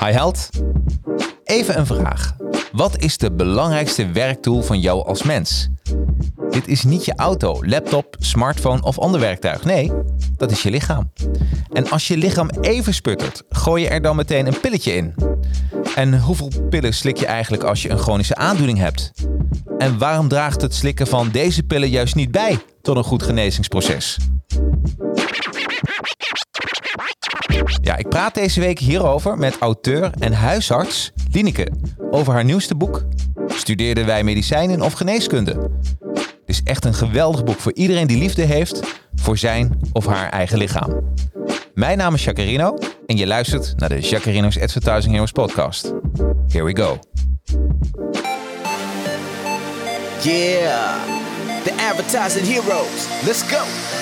Hi held. Even een vraag. Wat is de belangrijkste werktool van jou als mens? Dit is niet je auto, laptop, smartphone of ander werktuig. Nee, dat is je lichaam. En als je lichaam even sputtert, gooi je er dan meteen een pilletje in. En hoeveel pillen slik je eigenlijk als je een chronische aandoening hebt? En waarom draagt het slikken van deze pillen juist niet bij tot een goed genezingsproces? Ja, ik praat deze week hierover met auteur en huisarts Lineke over haar nieuwste boek Studeerden wij medicijnen of geneeskunde? Het is echt een geweldig boek voor iedereen die liefde heeft voor zijn of haar eigen lichaam. Mijn naam is Jacarino en je luistert naar de Jacarino's Advertising Heroes podcast. Here we go. Yeah, the advertising heroes. Let's go.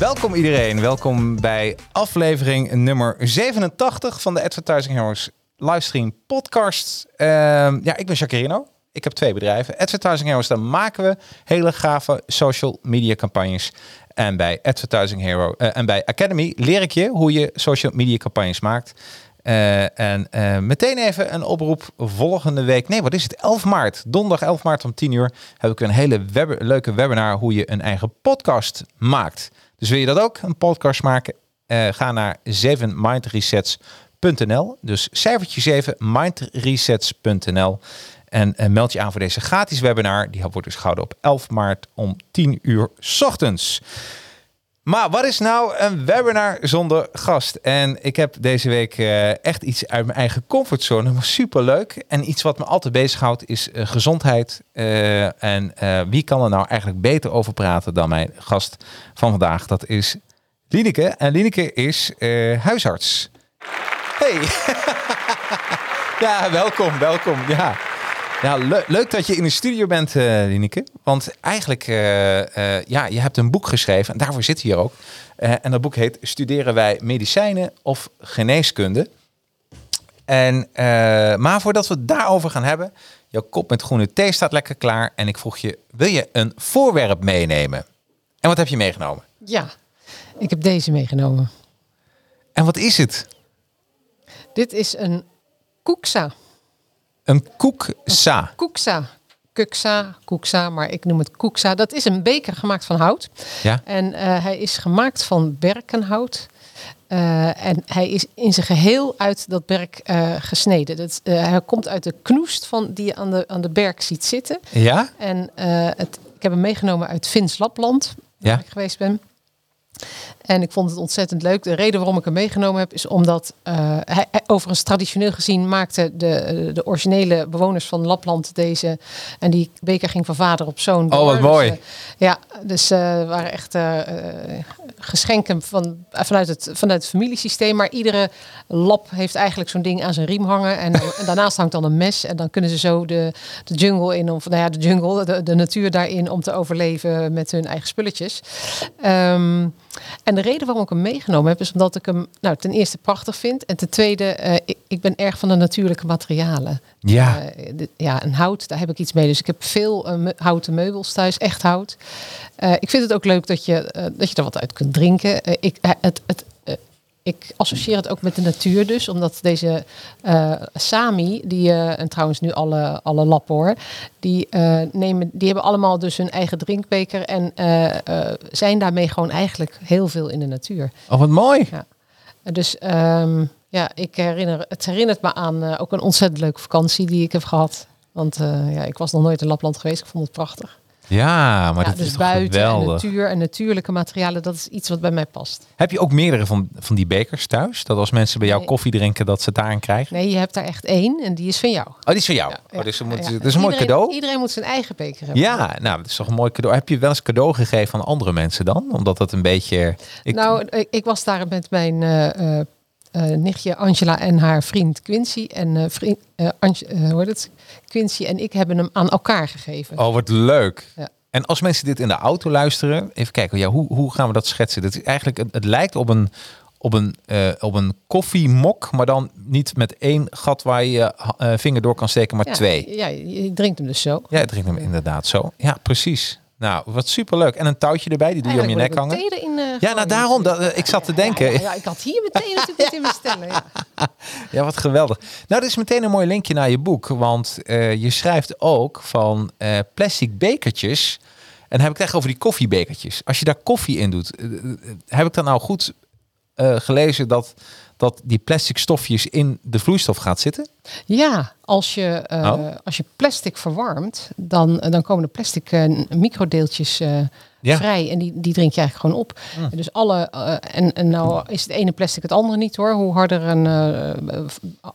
Welkom iedereen, welkom bij aflevering nummer 87 van de Advertising Heroes livestream podcast. Ehm, ja, ik ben Jacarino. Ik heb twee bedrijven. Advertising Heroes, daar maken we hele gave social media campagnes. En bij Advertising Hero eh, en bij Academy leer ik je hoe je social media campagnes maakt. Eh, en eh, meteen even een oproep. Volgende week, nee, wat is het? 11 maart, donderdag 11 maart om 10 uur, heb ik een hele leuke webinar hoe je een eigen podcast maakt. Dus wil je dat ook, een podcast maken? Eh, ga naar 7mindresets.nl. Dus cijfertje 7 mindresets.nl. En eh, meld je aan voor deze gratis webinar. Die wordt dus gehouden op 11 maart om 10 uur 's ochtends. Maar wat is nou een webinar zonder gast? En ik heb deze week eh, echt iets uit mijn eigen comfortzone. Maar super leuk. En iets wat me altijd bezighoudt is eh, gezondheid. Eh, en wie kan er nou eigenlijk beter over praten dan mijn gast van vandaag? Dat is Lineke. En Lineke is huisarts. Hey. ja, welkom, welkom. Ja. Ja, le- leuk dat je in de studio bent, Lineke. Want eigenlijk, eh, eh, ja, je hebt een boek geschreven en daarvoor zit je hier ook. En dat boek heet Studeren wij medicijnen of geneeskunde? En, maar voordat we het daarover gaan hebben, jouw kop met groene thee staat lekker klaar. En ik vroeg je, wil je een voorwerp meenemen? En wat heb je meegenomen? Ja, ik heb deze meegenomen. En wat is het? Dit is een koeksa. Een koeksa. Koeksa. Kuksa, koeksa, maar ik noem het koeksa. Dat is een beker gemaakt van hout. Ja? En eh, hij is gemaakt van berkenhout. Eh, en hij is in zijn geheel uit dat berk eh, gesneden. Dat, hij komt uit de knoest van die je aan de, aan de berk ziet zitten. Ja? En het, ik heb hem meegenomen uit Vins Lapland, Ja. waar ik geweest ben. En ik vond het ontzettend leuk. De reden waarom ik hem meegenomen heb, is omdat eh, hij, overigens traditioneel gezien maakten de, de originele bewoners van Lapland deze. En die beker ging van vader op zoon. Oh, wat. Dus, mooi. eh, ja, dus eh waren echt geschenken van, vanuit, het, vanuit het familiesysteem. Maar iedere lap heeft eigenlijk zo'n ding aan zijn riem hangen. En, daarnaast hangt dan een mes. En dan kunnen ze zo de, de jungle in, of nou ja, de jungle, de, de natuur daarin om te overleven met hun eigen spulletjes. Ehm, en de reden waarom ik hem meegenomen heb, is omdat ik hem nou, ten eerste prachtig vind. En ten tweede, eh, ik, ik ben erg van de natuurlijke materialen. Ja. Eh, ja, en hout, daar heb ik iets mee. Dus ik heb veel eh, me- houten meubels thuis, echt hout. Ik vind het ook leuk dat je, dat je er wat uit kunt drinken. Ik, het, het, ik associeer het ook met de natuur dus, omdat deze eh, Sami, die, eh, en trouwens nu alle, alle lappen hoor, die, eh, nemen, die hebben allemaal dus hun eigen drinkbeker en zijn daarmee gewoon eigenlijk heel veel in de natuur. Oh, wat mooi. Dus ehm, ja, ik herinner, het herinnert me aan ook een ontzettend leuke vakantie die ik heb gehad. Want ja, ik was nog nooit in Lapland geweest. Ik vond het prachtig. Ja, maar ja, dat dus is toch buiten en geweldig. natuur en natuurlijke materialen, dat is iets wat bij mij past. Heb je ook meerdere van, van die bekers thuis? Dat als mensen bij jou Nee. koffie drinken, dat ze het daarin krijgen? Nee, je hebt daar echt één en die is van jou. Oh, die is van jou. Ja, oh, dus, moet, dat is een mooi Iedereen- cadeau. Iedereen moet zijn eigen beker hebben. Ja, nou, dat is toch een mooi cadeau. Heb je wel eens cadeau gegeven aan andere mensen dan? Omdat dat een beetje... Ik, Nou, ik, ik was daar met mijn eh, eh, nichtje Angela en haar vriend Quincy. En eh, vriend, eh, eh, hoe heet het? Quincy en ik hebben hem aan elkaar gegeven. Oh, wat leuk. Ja. En als mensen dit in de auto luisteren, even kijken, ja, hoe, hoe gaan we dat schetsen? Dat is eigenlijk, het, het lijkt op een, op, een, eh, op een koffiemok, maar dan niet met één gat waar je je eh, vinger door kan steken, maar Ja, twee. Ja, je je drinkt hem dus zo. Ja, het drinkt hem inderdaad zo. Ja, precies. Nou, wat superleuk. En een touwtje erbij, die doe je om je nek hangen. eh, Ja, nou daarom, dat, eh, ik zat te ja, denken. Ja, ja, ik had hier meteen natuurlijk moeten bestellen. Ja. Ja, wat geweldig. Nou, dit is meteen een mooi linkje naar je boek. Want eh, je schrijft ook van plastic bekertjes. En dan heb ik het echt over die koffiebekertjes. Als je daar koffie in doet, heb ik dan nou goed gelezen dat, dat die plastic stofjes in de vloeistof gaat zitten? Ja, als je, eh, Oh. als je plastic verwarmt, dan, dan komen de plastic eh, microdeeltjes eh, Ja. vrij en die, die drink je eigenlijk gewoon op. En Dus alle, eh, en, en nou is het ene plastic het andere niet hoor. Hoe harder een eh,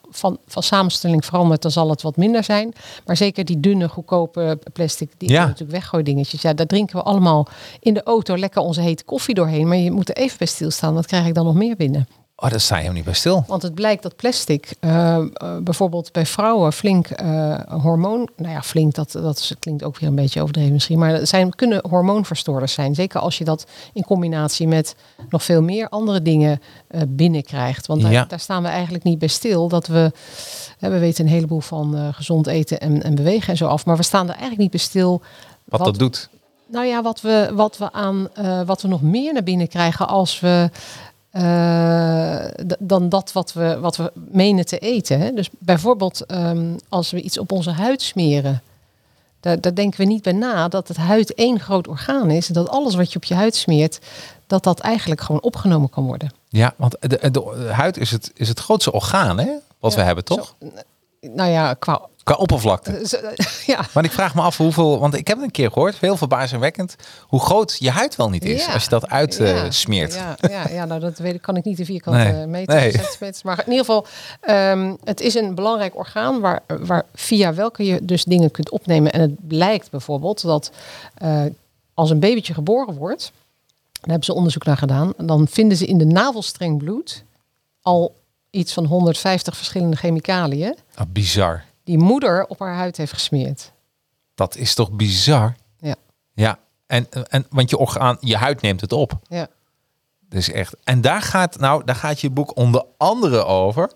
van, van samenstelling verandert, dan zal het wat minder zijn. Maar zeker die dunne, goedkope plastic, die Ja. natuurlijk weggooidingetjes. Ja, daar drinken we allemaal in de auto lekker onze hete koffie doorheen. Maar je moet er even bij stilstaan. Wat krijg ik dan nog meer binnen? Oh, daar sta je niet bij stil. Want het blijkt dat plastic eh, eh, bijvoorbeeld bij vrouwen flink eh, hormoon... Nou ja, flink, dat, dat is- klinkt ook weer een beetje overdreven misschien. Maar het zijn, kunnen hormoonverstoorders zijn. Zeker als je dat in combinatie met nog veel meer andere dingen binnenkrijgt. Want daar, Ja. daar staan we eigenlijk niet bij stil. Dat we, hè, we weten een heleboel van gezond eten en, en bewegen en zo af. Maar we staan er eigenlijk niet bij stil... Wat, dat doet. Nou ja, wat we, wat we aan wat we nog meer naar binnen krijgen als we eh, dan dat wat we, wat we menen te eten. Hè? Dus bijvoorbeeld ehm, als we iets op onze huid smeren. Daar, daar denken we niet bij na dat het huid één groot orgaan is. En dat alles wat je op je huid smeert, dat dat eigenlijk gewoon opgenomen kan worden. Ja, want de, de, de huid is het, is het grootste orgaan hè, wat we hebben, toch? zo. Nou ja, qua... Qua oppervlakte. zo- ja, Maar ik vraag me af hoeveel, want ik heb het een keer gehoord, heel verbazingwekkend, hoe groot je huid wel niet is Ja. als je dat uit eh, Ja, smeert. Ja, ja, ja, nou dat weet ik, kan ik niet de vierkante Nee, meter, nee. centimeters. Maar in ieder geval, ehm, het is een belangrijk orgaan waar, waar via welke je dus dingen kunt opnemen. En het blijkt bijvoorbeeld dat eh, als een babytje geboren wordt, daar hebben ze onderzoek naar gedaan, dan vinden ze in de navelstreng bloed al iets van 150 verschillende chemicaliën Ah, bizar. Die moeder op haar huid heeft gesmeerd. Dat is toch bizar? Ja, Ja, en, en want je orgaan, je huid neemt het op. ja. Dus echt. En daar gaat, nou, daar gaat je boek onder andere over.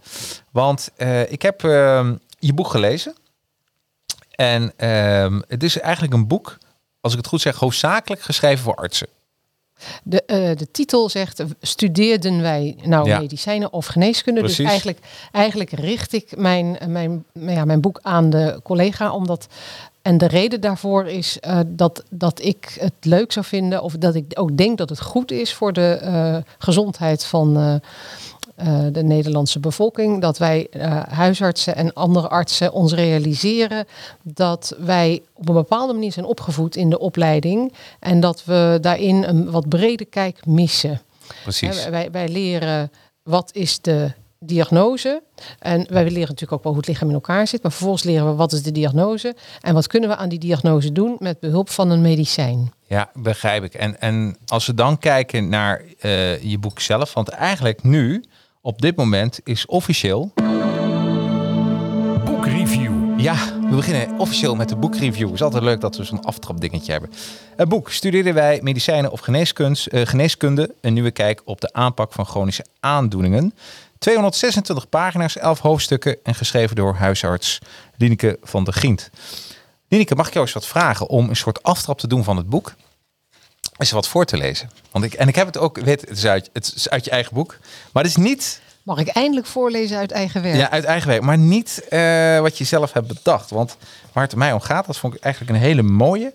Want eh, ik heb ehm, je boek gelezen. En ehm, het is eigenlijk een boek, als ik het goed zeg, hoofdzakelijk geschreven voor artsen. De, eh, de titel zegt, studeerden wij nou Ja. medicijnen of geneeskunde? Precies. Dus eigenlijk, eigenlijk richt ik mijn, mijn, ja, mijn boek aan de collega, omdat... En de reden daarvoor is eh, dat, dat ik het leuk zou vinden, of dat ik ook denk dat het goed is voor de eh, gezondheid van eh, eh, de Nederlandse bevolking. Dat wij eh, huisartsen en andere artsen ons realiseren dat wij op een bepaalde manier zijn opgevoed in de opleiding. En dat we daarin een wat brede kijk missen. Precies. Hè, wij, wij leren wat is de diagnose. En wij leren natuurlijk ook wel hoe het lichaam in elkaar zit. Maar vervolgens leren we wat is de diagnose. En wat kunnen we aan die diagnose doen met behulp van een medicijn. Ja, begrijp ik. En, en als we dan kijken naar eh, je boek zelf, want eigenlijk nu, op dit moment, is officieel. Boekreview. Ja, we beginnen officieel met de boekreview. Het is altijd leuk dat we zo'n aftrapdingetje hebben. Het boek studeerden wij medicijnen of geneeskunst, eh, geneeskunde. Een nieuwe kijk op de aanpak van chronische aandoeningen. 226 pagina's, 11 hoofdstukken en geschreven door huisarts Lineke van der Gient. Lineke, mag ik jou eens wat vragen om een soort aftrap te doen van het boek? Is wat voor te lezen? Want ik, en ik heb het ook, weet, het is uit, het is uit je eigen boek. Maar het is niet Mag ik eindelijk voorlezen uit eigen werk? ja, uit eigen werk. Maar niet eh, wat je zelf hebt bedacht. Want waar het mij om gaat, dat vond ik eigenlijk een hele mooie.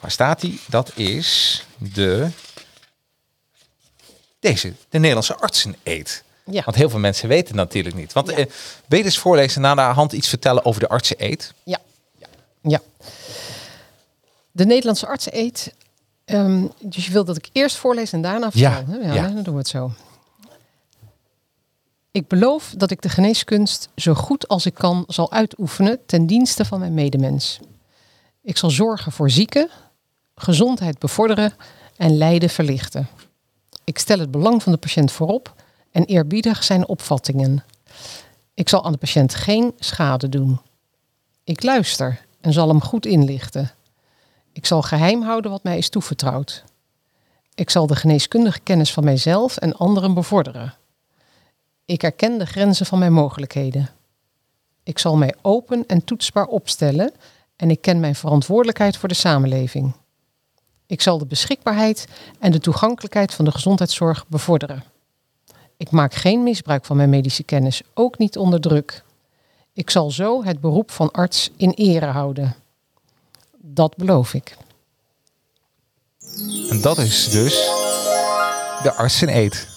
Waar staat die? Dat is de... Deze, de Nederlandse artseneet. Ja. Want heel veel mensen weten natuurlijk niet. Want je eens voorlezen, na de hand iets vertellen over de artseneet? Ja. Ja. De Nederlandse artseneed. Ehm, dus je wilt dat ik eerst voorlees en daarna Ja, vertel? Ja, ja. nee, dan doen we het zo. Ik beloof dat ik de geneeskunst zo goed als ik kan zal uitoefenen ten dienste van mijn medemens. Ik zal zorgen voor zieken, gezondheid bevorderen en lijden verlichten. Ik stel het belang van de patiënt voorop en eerbiedig zijn opvattingen. Ik zal aan de patiënt geen schade doen. Ik luister en zal hem goed inlichten. Ik zal geheim houden wat mij is toevertrouwd. Ik zal de geneeskundige kennis van mijzelf en anderen bevorderen. Ik erken de grenzen van mijn mogelijkheden. Ik zal mij open en toetsbaar opstellen en ik ken mijn verantwoordelijkheid voor de samenleving. Ik zal de beschikbaarheid en de toegankelijkheid van de gezondheidszorg bevorderen. Ik maak geen misbruik van mijn medische kennis, ook niet onder druk. Ik zal zo het beroep van arts in ere houden. Dat beloof ik. En dat is dus de artseneed.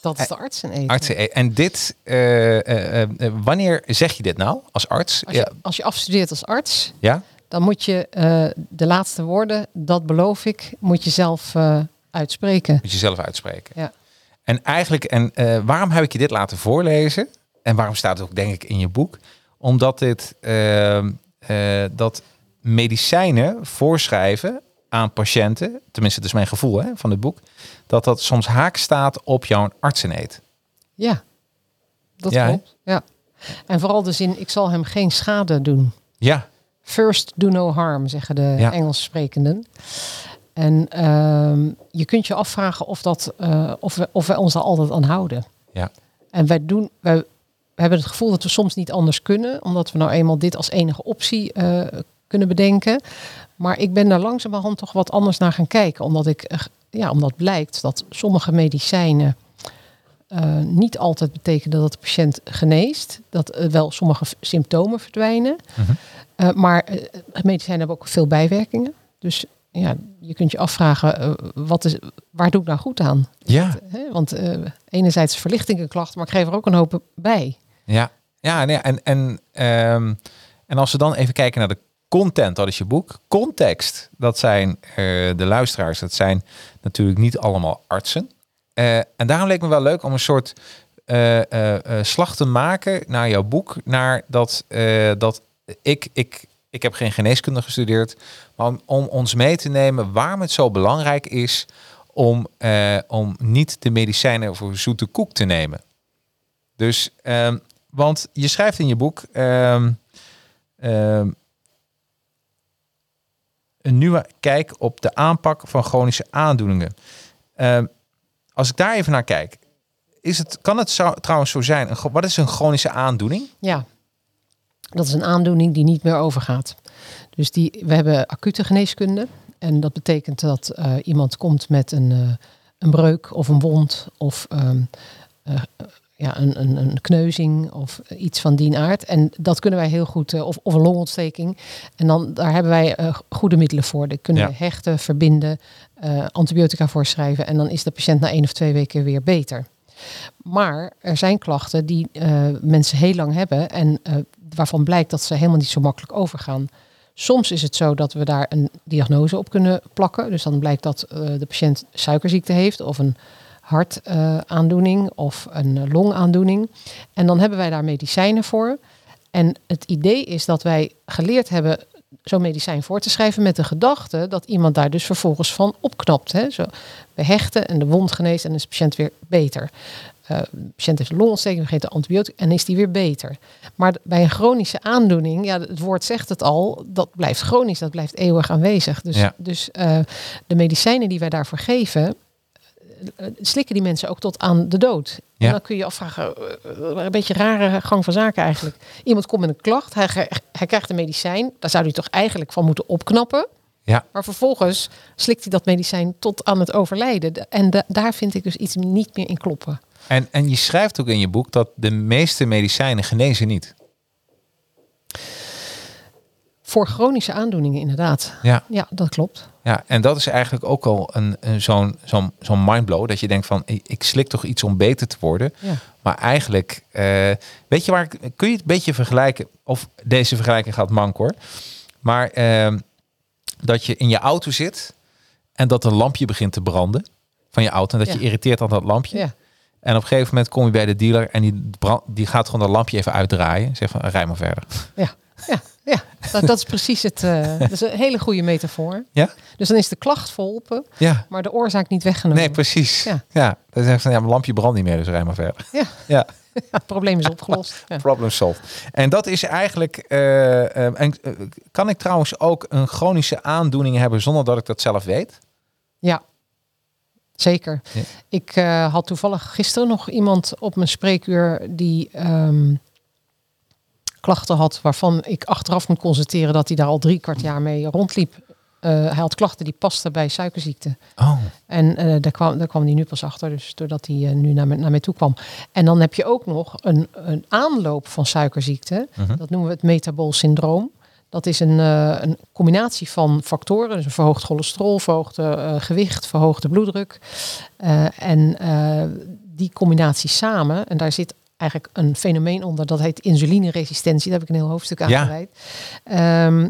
Dat is de artseneed. Artseneed. En dit, eh, eh, wanneer zeg je dit nou als arts? Als je, Ja. als je afstudeert als arts, ja? dan moet je de laatste woorden, dat beloof ik, moet je zelf uitspreken. Moet je zelf uitspreken. Ja. En eigenlijk, en waarom heb ik je dit laten voorlezen? En waarom staat het ook denk ik in je boek? Omdat dit, dat medicijnen voorschrijven aan patiënten, tenminste dat is mijn gevoel hè, van het boek, dat dat soms haak staat op jouw artseneed. Ja, dat Ja, klopt. Ja. En vooral de zin, ik zal hem geen schade doen. Ja, First do no harm, zeggen de Ja. Engels sprekenden. En ehm, je kunt je afvragen of, dat, eh, of, we, of wij ons daar altijd aan houden. ja, En wij doen, wij, we hebben het gevoel dat we soms niet anders kunnen, omdat we nou eenmaal dit als enige optie eh, kunnen bedenken. Maar ik ben daar langzamerhand toch wat anders naar gaan kijken, omdat ik, eh, ja, omdat blijkt dat sommige medicijnen eh, niet altijd betekenen dat de patiënt geneest. Dat eh, wel sommige symptomen verdwijnen. Mhm. Eh, maar medicijnen hebben ook veel bijwerkingen. Dus ja, je kunt je afvragen, wat is, waar doe ik nou goed aan? ja, Hè, Want eh, enerzijds verlichting een klacht, maar ik geef er ook een hoop bij. ja. Ja, nee, en, en, ehm, en als we dan even kijken naar de content, dat is je boek. Context, dat zijn eh, de luisteraars, dat zijn natuurlijk niet allemaal artsen. Eh, en daarom leek me wel leuk om een soort eh, slag te maken naar jouw boek. Naar dat, dat ik, ik, ik heb geen geneeskunde gestudeerd. Maar om, ons mee te nemen waarom het zo belangrijk is om, om niet de medicijnen voor zoete koek te nemen. Dus, ehm, want je schrijft in je boek ehm, ehm, een nieuwe kijk op de aanpak van chronische aandoeningen. Ehm, als ik daar even naar kijk, is het, kan het zo, trouwens zo zijn? Een, wat is een chronische aandoening? Ja, dat is een aandoening die niet meer overgaat. Dus die, we hebben acute geneeskunde. En dat betekent dat eh, iemand komt met een, eh, een breuk of een wond of eh, ja, een, een, een kneuzing of iets van die aard. En dat kunnen wij heel goed, eh, of, of een longontsteking. En dan daar hebben wij eh, goede middelen voor. Die kunnen Ja. we hechten, verbinden, eh, antibiotica voorschrijven. En dan is de patiënt na één of twee weken weer beter. Maar er zijn klachten die mensen heel lang hebben en waarvan blijkt dat ze helemaal niet zo makkelijk overgaan. Soms is het zo dat we daar een diagnose op kunnen plakken. Dus dan blijkt dat de patiënt suikerziekte heeft of een hartaandoening of een longaandoening. En dan hebben wij daar medicijnen voor. En het idee is dat wij geleerd hebben zo'n medicijn voor te schrijven met de gedachte dat iemand daar dus vervolgens van opknapt. Hè? Zo, we hechten en de wond geneest en is de patiënt weer beter. Eh, de patiënt heeft een longontsteking, we geven de antibiotica en is die weer beter. Maar bij een chronische aandoening, ja, het woord zegt het al, dat blijft chronisch, dat blijft eeuwig aanwezig. Dus, Ja. dus eh, de medicijnen die wij daarvoor geven, slikken die mensen ook tot aan de dood. Ja. En dan kun je je afvragen, eh, een beetje rare gang van zaken eigenlijk. Iemand komt met een klacht, hij, hij krijgt een medicijn, daar zou hij toch eigenlijk van moeten opknappen. Ja. Maar vervolgens slikt hij dat medicijn tot aan het overlijden. De- En da- daar vind ik dus iets niet meer in kloppen. En, en je schrijft ook in je boek dat de meeste medicijnen genezen niet. Voor chronische aandoeningen inderdaad. Ja. Ja, dat klopt. Ja, en dat is eigenlijk ook al een, een zo'n zo'n zo'n mindblow. Dat je denkt van, ik, ik slik toch iets om beter te worden. Ja. Maar eigenlijk, eh, weet je waar, ik- kun je het een beetje vergelijken? Of deze vergelijking gaat mank hoor. Maar ehm, dat je in je auto zit en dat een lampje begint te branden van je auto. En dat Ja. je irriteert aan dat lampje. Ja. En op een gegeven moment kom je bij de dealer en die, brand, die gaat gewoon dat lampje even uitdraaien. Zeg van, rij maar verder. Ja, ja, ja. Dat, dat is precies het. eh, dat is een hele goede metafoor. Ja? Dus dan is de klacht verholpen, Ja. maar de oorzaak niet weggenomen. Nee, precies. Ja. Ja. Dan zegt van, ja, mijn lampje brandt niet meer, dus rij maar verder. Ja. Ja. Het probleem is opgelost. Ja. Problem solved. En dat is eigenlijk. eh, eh, en, eh, kan ik trouwens ook een chronische aandoening hebben zonder dat ik dat zelf weet? Ja, zeker. Ja. Ik eh, had toevallig gisteren nog iemand op mijn spreekuur die ehm, klachten had waarvan ik achteraf moet constateren dat hij daar al drie kwart jaar mee rondliep. Eh, hij had klachten die pasten bij suikerziekte. Oh. En eh, daar, kwam, daar kwam hij nu pas achter, dus doordat hij eh, nu naar, me, naar mij toe kwam. En dan heb je ook nog een, een aanloop van suikerziekte. Mhm. Dat noemen we het metabool syndroom. Dat is een, een combinatie van factoren. Dus een verhoogd cholesterol, verhoogd eh, gewicht, verhoogde bloeddruk. En die combinatie samen, en daar zit eigenlijk een fenomeen onder, dat heet insulineresistentie. Daar heb ik een heel hoofdstuk aan Ja. gewijd. Ehm,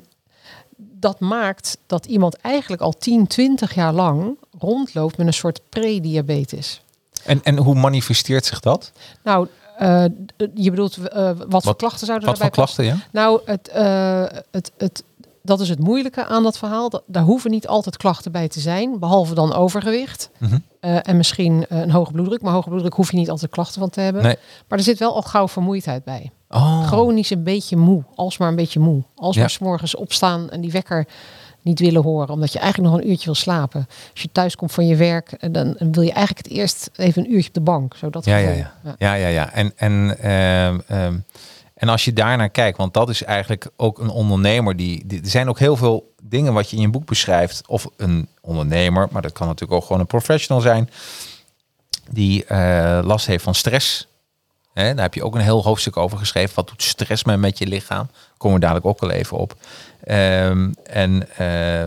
dat maakt dat iemand eigenlijk al 10, 20 jaar lang rondloopt met een soort prediabetes. En, en hoe manifesteert zich dat? Nou, eh, je bedoelt, eh, wat, voor klachten zouden Wat voor klachten, ja? Nou, het, eh, het, het, dat is het moeilijke aan dat verhaal. Dat, daar hoeven niet altijd klachten bij te zijn, behalve dan overgewicht. Mhm. Eh, en misschien eh, een hoge bloeddruk. Maar hoge bloeddruk hoef je niet altijd klachten van te hebben. Nee. Maar er zit wel al gauw vermoeidheid bij. Oh. Chronisch een beetje moe. Alsmaar een beetje moe. Alsmaar Ja. s morgens opstaan en die wekker niet willen horen. Omdat je eigenlijk nog een uurtje wil slapen. Als je thuis komt van je werk, eh, dan wil je eigenlijk het eerst even een uurtje op de bank. Zo dat Ja, ja, gevoel. ja. Ja, ja, ja. En, en, ehm, ehm, en als je daarnaar kijkt, want dat is eigenlijk ook een ondernemer die. Er zijn ook heel veel dingen wat je in je boek beschrijft. Of een ondernemer, maar dat kan natuurlijk ook gewoon een professional zijn. Die eh, last heeft van stress. Daar heb je ook een heel hoofdstuk over geschreven. Wat doet stress met, met je lichaam? Komen we dadelijk ook wel even op. Ehm, en eh,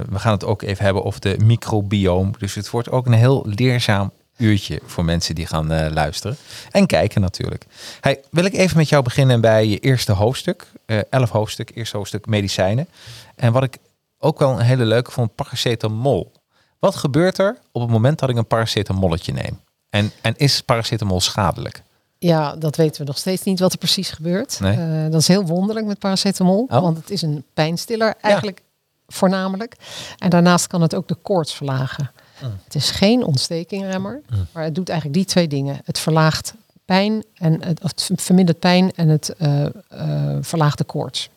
we gaan het ook even hebben over de microbioom. Dus het wordt ook een heel leerzaam uurtje voor mensen die gaan eh, luisteren. En kijken natuurlijk. Hey, wil ik even met jou beginnen bij je eerste hoofdstuk. eh elf hoofdstuk, eerste hoofdstuk medicijnen. En wat ik ook wel een hele leuke vond, paracetamol. Wat gebeurt er op het moment dat ik een paracetamolletje neem? En, en is paracetamol schadelijk? Ja, dat weten we nog steeds niet wat er precies gebeurt. Nee. Eh, dat is heel wonderlijk met paracetamol. Oh. Want het is een pijnstiller eigenlijk voornamelijk. En daarnaast kan het ook de koorts verlagen. Mm. Het is geen ontstekingremmer. Maar het doet eigenlijk die twee dingen. Het verlaagt pijn en het, of het vermindert pijn en het eh, eh, verlaagt de koorts.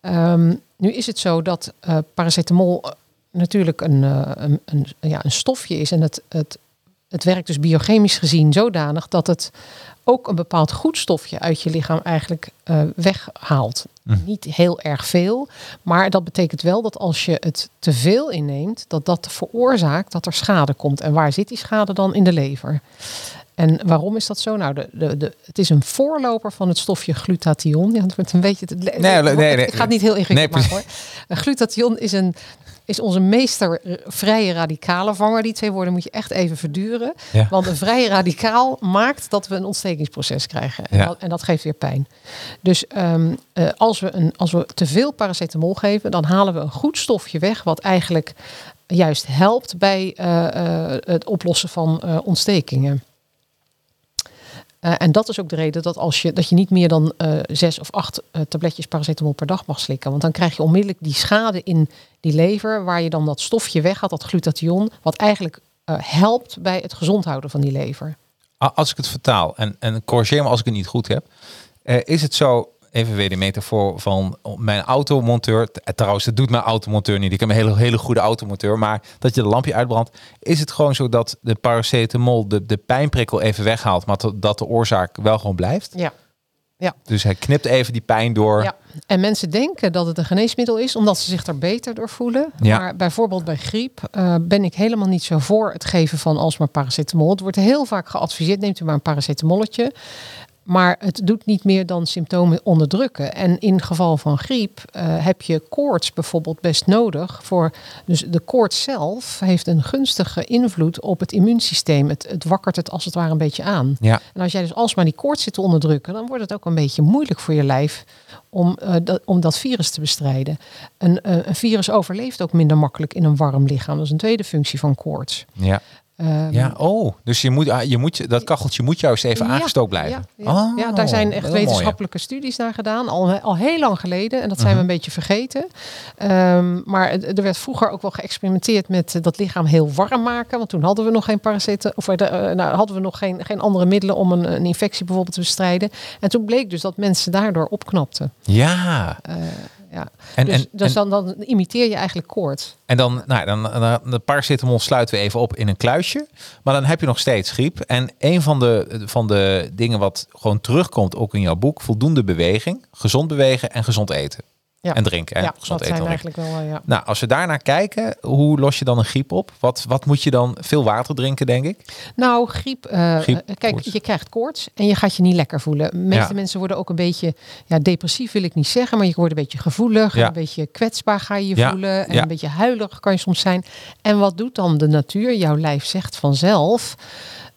Ehm, nu is het zo dat eh, paracetamol natuurlijk een, een, een, ja, een stofje is. En het, het, het werkt dus biochemisch gezien zodanig dat het ook een bepaald goed stofje uit je lichaam eigenlijk eh, weghaalt. Niet heel erg veel, maar dat betekent wel dat als je het te veel inneemt, dat dat veroorzaakt dat er schade komt. En waar zit die schade dan? In de lever. En waarom is dat zo? Nou, de, de, de, het is een voorloper van het stofje glutathion. Ja, het wordt een beetje. Het, Nee, nee, nee. Ik ga het niet heel ingewikkeld Nee, maken hoor. Glutathion is een is onze meester eh, vrije radicalenvanger. Die twee woorden moet je echt even verduren. Ja. Want een vrije radicaal maakt dat we een ontstekingsproces krijgen. En, Ja. dat, en dat geeft weer pijn. Dus ehm, eh, als, we een, als we te veel paracetamol geven, dan halen we een goed stofje weg. Wat eigenlijk juist helpt bij eh, het oplossen van ontstekingen. Eh, en dat is ook de reden dat, als je, dat je niet meer dan eh, zes of acht eh, tabletjes paracetamol per dag mag slikken. Want dan krijg je onmiddellijk die schade in die lever, waar je dan dat stofje weghaalt, dat glutathion, wat eigenlijk helpt bij het gezond houden van die lever. Als ik het vertaal, en, en corrigeer me als ik het niet goed heb, is het zo, even weer de metafoor van mijn automonteur, trouwens dat doet mijn automonteur niet, ik heb een hele, hele goede automonteur, maar dat je de lampje uitbrandt, is het gewoon zo dat de paracetamol de, de pijnprikkel even weghaalt, maar dat de oorzaak wel gewoon blijft? Ja. Ja. Dus hij knipt even die pijn door. Ja, en mensen denken dat het een geneesmiddel is, omdat ze zich er beter door voelen. Ja. Maar bijvoorbeeld bij griep eh, ben ik helemaal niet zo voor het geven van alsmaar paracetamol. Het wordt heel vaak geadviseerd, neemt u maar een paracetamolletje. Maar het doet niet meer dan symptomen onderdrukken. En in geval van griep eh, heb je koorts bijvoorbeeld best nodig. Voor, dus de koorts zelf heeft een gunstige invloed op het immuunsysteem. Het, het wakkert het als het ware een beetje aan. Ja. En als jij dus alsmaar die koorts zit te onderdrukken, dan wordt het ook een beetje moeilijk voor je lijf om, eh, dat, om dat virus te bestrijden. Een, eh, een virus overleeft ook minder makkelijk in een warm lichaam. Dat is een tweede functie van koorts. Ja. Ehm, Ja, oh, dus je moet, ah, je moet, dat kacheltje moet juist even Ja, aangestookt blijven. Ja, ja. Oh, ja, daar zijn echt wetenschappelijke studies naar gedaan, al, al heel lang geleden. En dat zijn Mhm. we een beetje vergeten. Ehm, maar er werd vroeger ook wel geëxperimenteerd met eh, dat lichaam heel warm maken. Want toen hadden we nog geen paraceten, of eh, nou, hadden we nog geen, geen andere middelen om een, een infectie bijvoorbeeld te bestrijden. En toen bleek dus dat mensen daardoor opknapten. Ja, Eh, ja. en, dus en, dus dan, dan imiteer je eigenlijk koorts. en dan, nou, dan, dan, de paracetamol sluiten we even op in een kluisje. Maar dan heb je nog steeds griep. En een van de, van de dingen wat gewoon terugkomt, ook in jouw boek, voldoende beweging, gezond bewegen en gezond eten. Ja. En drinken. En ja, gezond dat eten. eigenlijk wel, eh, ja. Nou, als we daarnaar kijken, hoe los je dan een griep op? Wat, wat moet je dan? Veel water drinken, denk ik. Nou, griep. eh, Griep, eh, kijk, koorts. je krijgt koorts en je gaat je niet lekker voelen. De meeste Ja. mensen worden ook een beetje ja, depressief, wil ik niet zeggen, maar je wordt een beetje gevoelig, een beetje kwetsbaar ga je je voelen en een beetje huilig kan je soms zijn. En wat doet dan de natuur? Jouw lijf zegt vanzelf.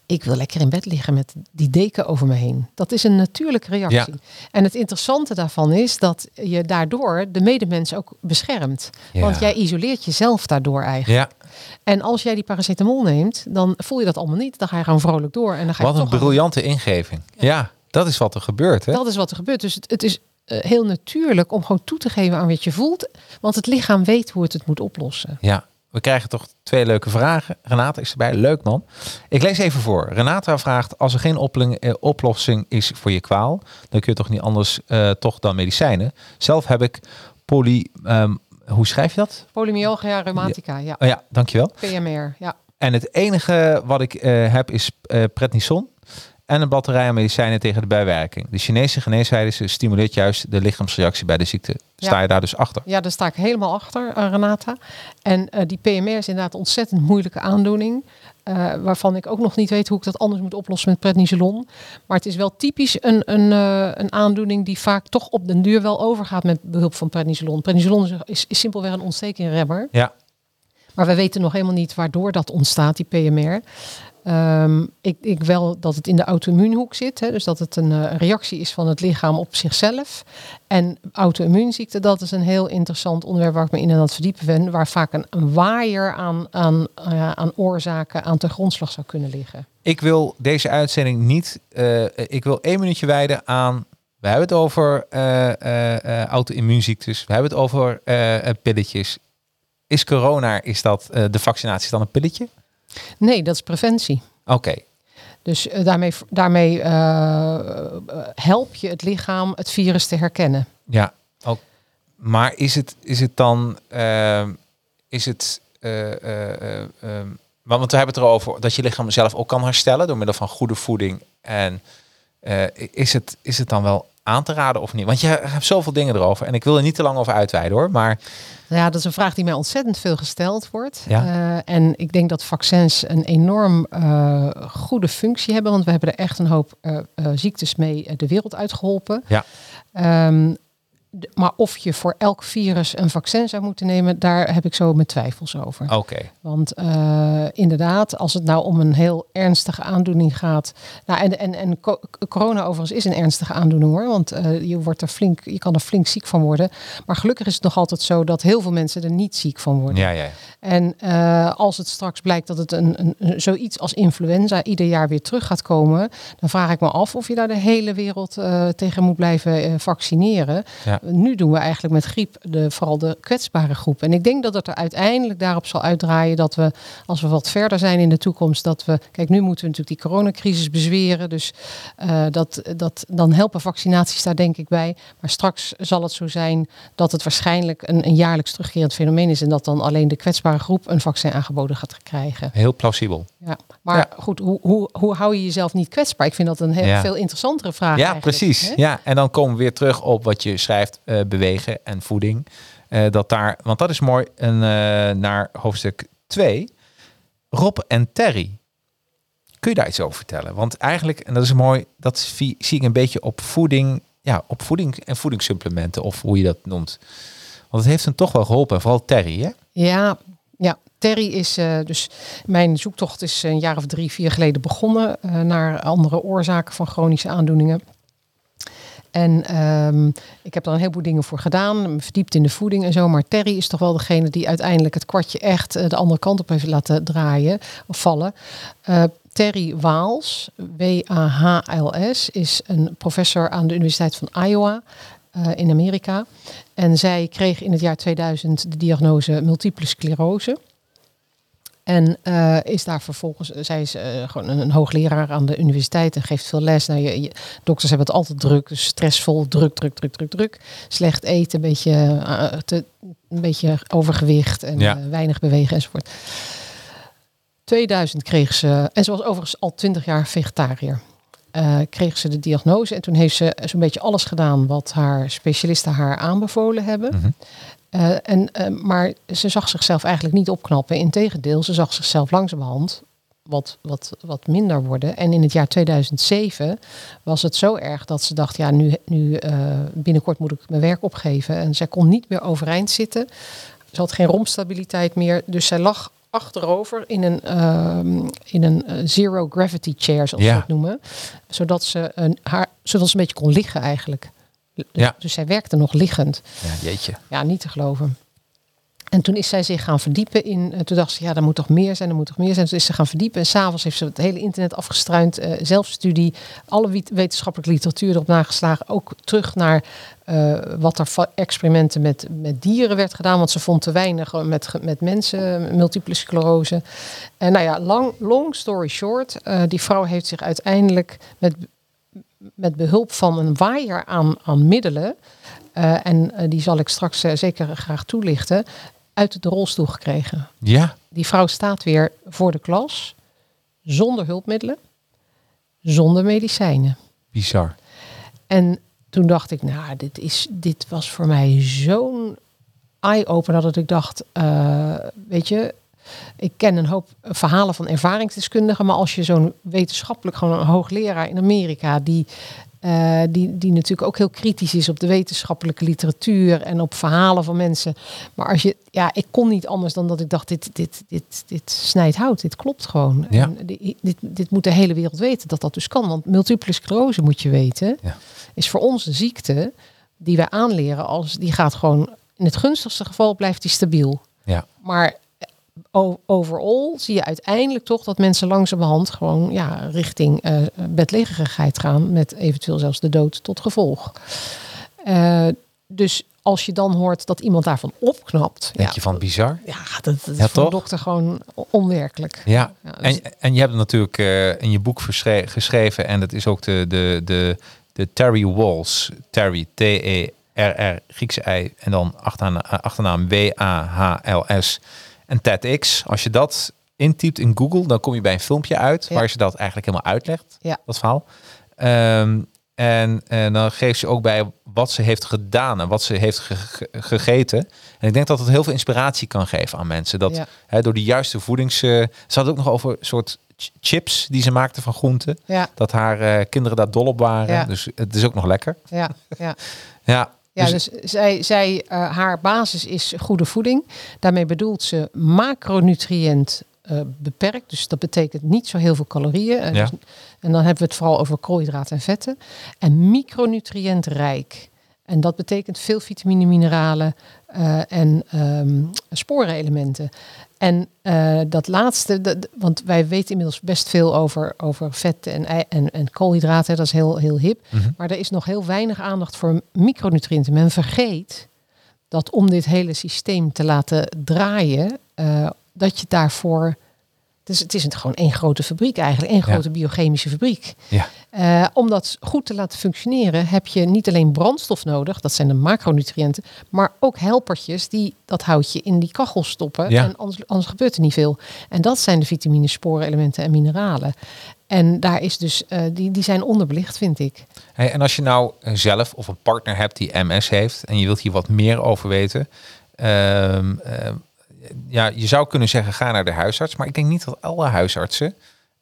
Ik wil lekker in bed liggen met die deken over me heen. Dat is een natuurlijke reactie. En het interessante daarvan is dat je daardoor de medemens ook beschermt. Ja. Want jij isoleert jezelf daardoor eigenlijk. Ja, En als jij die paracetamol neemt, dan voel je dat allemaal niet. Dan ga je gewoon vrolijk door. En dan ga je wat een aan- briljante ingeving. Ja, dat is wat er gebeurt. Hè? Dat is wat er gebeurt. Dus het, het is eh, heel natuurlijk om gewoon toe te geven aan wat je voelt. Want het lichaam weet hoe het het moet oplossen. Ja, we krijgen toch twee leuke vragen. Renata is erbij. Leuk man. Ik lees even voor. Renata vraagt: Als er geen eh, oplossing is voor je kwaal, dan kun je toch niet anders eh, toch dan medicijnen. Zelf heb ik poly. ehm, hoe schrijf je dat? Polymyalgia rheumatica, ja. Oh ja, dankjewel. PMR, ja. En het enige wat ik eh, heb is eh prednison en een batterij aan medicijnen tegen de bijwerking. De Chinese geneeswijze stimuleert juist de lichaamsreactie bij de ziekte. Sta Ja. je daar dus achter? Ja, daar sta ik helemaal achter, eh, Renata. En eh, die PMR is inderdaad een ontzettend moeilijke aandoening. eh, waarvan ik ook nog niet weet hoe ik dat anders moet oplossen met prednisolon. Maar het is wel typisch een, een, een aandoening die vaak toch op den duur wel overgaat met behulp van prednisolon. Prednisolon is, is, is simpelweg een ontstekingremmer. Ja. Maar we weten nog helemaal niet waardoor dat ontstaat, die PMR. Ehm, ik, ik wel dat het in de auto-immuunhoek zit. Hè, dus dat het een eh, reactie is van het lichaam op zichzelf. En auto-immuunziekte, dat is een heel interessant onderwerp waar ik me in aan het verdiepen ben. Waar vaak een, een waaier aan, aan, eh, aan oorzaken aan ten grondslag zou kunnen liggen. Ik wil deze uitzending niet. eh, ik wil één minuutje wijden aan. We hebben het over eh, auto-immuunziektes. We hebben het over pilletjes. Is corona, is dat de vaccinatie dan een pilletje? Nee, dat is preventie. Oké. Dus eh, daarmee, daarmee eh, help je het lichaam het virus te herkennen. Ja. Ook. Maar is het, is het dan. ehm, is het. eh, eh, eh, ehm, want we hebben het erover dat je lichaam zelf ook kan herstellen door middel van goede voeding. En is, het, is het dan wel aan te raden of niet? Want je hebt zoveel dingen erover. En ik wil er niet te lang over uitweiden hoor. Maar Ja, dat is een vraag die mij ontzettend veel gesteld wordt. Ja. Eh, en ik denk dat vaccins een enorm eh, goede functie hebben, want we hebben er echt een hoop eh, ziektes mee de wereld uitgeholpen. Ja. D- maar of je voor elk virus een vaccin zou moeten nemen, daar heb ik zo mijn twijfels over. oké. Want eh, inderdaad, als het nou om een heel ernstige aandoening gaat. Nou, en, en, en co- corona overigens is een ernstige aandoening hoor. Want eh, je, wordt er flink, je kan er flink ziek van worden. Maar gelukkig is het nog altijd zo dat heel veel mensen er niet ziek van worden. Ja, ja. En eh, als het straks blijkt dat het een, een, een- zoiets als influenza ieder jaar weer terug gaat komen, dan vraag ik me af of je daar de hele wereld tegen moet blijven vaccineren. Ja. Nu doen we eigenlijk met griep de, vooral de kwetsbare groep. En ik denk dat het er uiteindelijk daarop zal uitdraaien dat we, als we wat verder zijn in de toekomst, dat we, kijk, nu moeten we natuurlijk die coronacrisis bezweren. Dus eh, dat, dat, dan helpen vaccinaties daar denk ik bij. Maar straks zal het zo zijn dat het waarschijnlijk een, een jaarlijks terugkerend fenomeen is. En dat dan alleen de kwetsbare groep een vaccin aangeboden gaat krijgen. Heel plausibel. Ja. Maar Ja. goed, hoe, hoe, hoe hou je jezelf niet kwetsbaar? Ik vind dat een heel Ja. veel interessantere vraag. Ja, eigenlijk, precies. hè? Ja, en dan komen we weer terug op wat je schrijft, eh, bewegen en voeding. Eh, dat daar, want dat is mooi, en, eh, naar hoofdstuk 2. Rob en Terry. kun je daar iets over vertellen? Want eigenlijk, en dat is mooi, dat zie, ik een beetje op voeding, ja, op voeding en voedingssupplementen, of hoe je dat noemt. Want het heeft hem toch wel geholpen, en vooral Terry, hè? Ja, ja. Terry is dus mijn zoektocht is een jaar of drie, vier geleden begonnen naar andere oorzaken van chronische aandoeningen. En um, ik heb er een heleboel dingen voor gedaan, verdiept in de voeding en zo. Maar Terry is toch wel degene die uiteindelijk het kwartje echt uh, de andere kant op heeft laten draaien of vallen. Terry Waals, W-A-H-L-S, is een professor aan de Universiteit van Iowa uh, in Amerika. En zij kreeg in het jaar 2000 de diagnose multiple sclerose. En uh, is daar vervolgens, zij is uh, gewoon een, een, hoogleraar aan de universiteit en geeft veel les. Nou, je, je, dokters hebben het altijd druk, dus stressvol, druk, druk, druk, druk, druk. Slecht eten, een beetje, uh, te, een beetje overgewicht en ja. weinig bewegen enzovoort. 2000 kreeg ze, en ze was overigens al 20 jaar vegetariër. Kreeg ze de diagnose en toen heeft ze zo'n beetje alles gedaan wat haar specialisten haar aanbevolen hebben. Mm -hmm. Uh, en, uh, maar ze zag zichzelf eigenlijk niet opknappen. Integendeel, ze zag zichzelf langzamerhand wat, wat, wat minder worden. En in het jaar 2007 was het zo erg dat ze dacht, ja, nu, nu binnenkort moet ik mijn werk opgeven. En zij kon niet meer overeind zitten. Ze had geen rompstabiliteit meer. Dus zij lag achterover in een, uh, in een uh, zero gravity chair, zoals ja. ze het noemen. Zodat ze, een, haar, zodat ze een beetje kon liggen eigenlijk. Dus, ja. dus zij werkte nog liggend. Ja, jeetje. Ja, niet te geloven. En toen is zij zich gaan verdiepen in. Uh, toen dacht ze, ja, er moet toch meer zijn, er moet toch meer zijn. Toen is ze gaan verdiepen. En s'avonds heeft ze het hele internet afgestruind. Uh, zelfstudie, alle wetenschappelijke literatuur erop nageslagen. Ook terug naar uh, wat er experimenten met, met dieren werd gedaan. Want ze vond te weinig met, met mensen, multiple sclerose. En nou ja, lang, long story short. die vrouw heeft zich uiteindelijk met, met behulp van een waaier aan, aan middelen. en die zal ik straks zeker graag toelichten uit de rolstoel gekregen. Ja. Die vrouw staat weer voor de klas, zonder hulpmiddelen, zonder medicijnen. Bizar. En toen dacht ik, nou, dit, is, dit was voor mij zo'n eye-opener dat ik dacht, weet je, ik ken een hoop verhalen van ervaringsdeskundigen, maar als je zo'n wetenschappelijk, gewoon een hoogleraar in Amerika, die uh, die, die natuurlijk ook heel kritisch is op de wetenschappelijke literatuur en op verhalen van mensen. Maar als je, ja, ik kon niet anders dan dat ik dacht, dit, dit, dit, dit snijdt hout, dit klopt gewoon. Ja. En dit, dit, dit moet de hele wereld weten dat dat dus kan. Want multiple sclerose moet je weten, ja. is voor ons een ziekte die wij aanleren als die gaat gewoon, in het gunstigste geval blijft die stabiel. Ja. Maar overal zie je uiteindelijk toch dat mensen langzamerhand gewoon ja, richting uh, bedlegerigheid gaan. Met eventueel zelfs de dood tot gevolg. Uh, dus als je dan hoort dat iemand daarvan opknapt. Denk ja, je van bizar? Ja, dat, dat is ja, voor een dokter gewoon onwerkelijk. Ja, ja dus en, en je hebt het natuurlijk uh, in je boek geschreven. En dat is ook de, de, de, de Terry Walls. Terry, T-E-R-R, Griekse I. En dan achternaam, achternaam W-A-H-L-S. En TEDx, als je dat intypt in Google, dan kom je bij een filmpje uit ja. waar ze dat eigenlijk helemaal uitlegt, ja. dat verhaal. Um, en, en dan geeft ze ook bij wat ze heeft gedaan en wat ze heeft ge ge gegeten. En ik denk dat het heel veel inspiratie kan geven aan mensen. Dat ja. hè, door de juiste voedings... Uh, ze had ook nog over een soort chips die ze maakte van groenten. Ja. Dat haar uh, kinderen daar dol op waren. Dus het is ook nog lekker. Ja, ja. ja. Ja, dus, dus zij, zij uh, haar basis is goede voeding. Daarmee bedoelt ze macronutriënt uh, beperkt. Dus dat betekent niet zo heel veel calorieën. Ja. dus, en dan hebben we het vooral over koolhydraten en vetten. En micronutriëntrijk. En dat betekent veel vitamine, mineralen en um, sporenelementen. En uh, dat laatste, dat, want wij weten inmiddels best veel over, over vetten en, en, en koolhydraten, dat is heel, heel hip. Mhm. Maar er is nog heel weinig aandacht voor micronutriënten. Men vergeet dat om dit hele systeem te laten draaien, uh, dat je daarvoor. Dus het is gewoon één grote fabriek eigenlijk, één grote ja. biochemische fabriek. Ja. Uh, om dat goed te laten functioneren heb je niet alleen brandstof nodig, dat zijn de macronutriënten, maar ook helpertjes die dat houtje in die kachel stoppen. Ja. En anders, anders gebeurt er niet veel. En dat zijn de vitamine, sporen, elementen en mineralen. En daar is dus, uh, die, die zijn onderbelicht, vind ik. Hey, en als je nou zelf of een partner hebt die MS heeft en je wilt hier wat meer over weten. Uh, ja, je zou kunnen zeggen, ga naar de huisarts. Maar ik denk niet dat alle huisartsen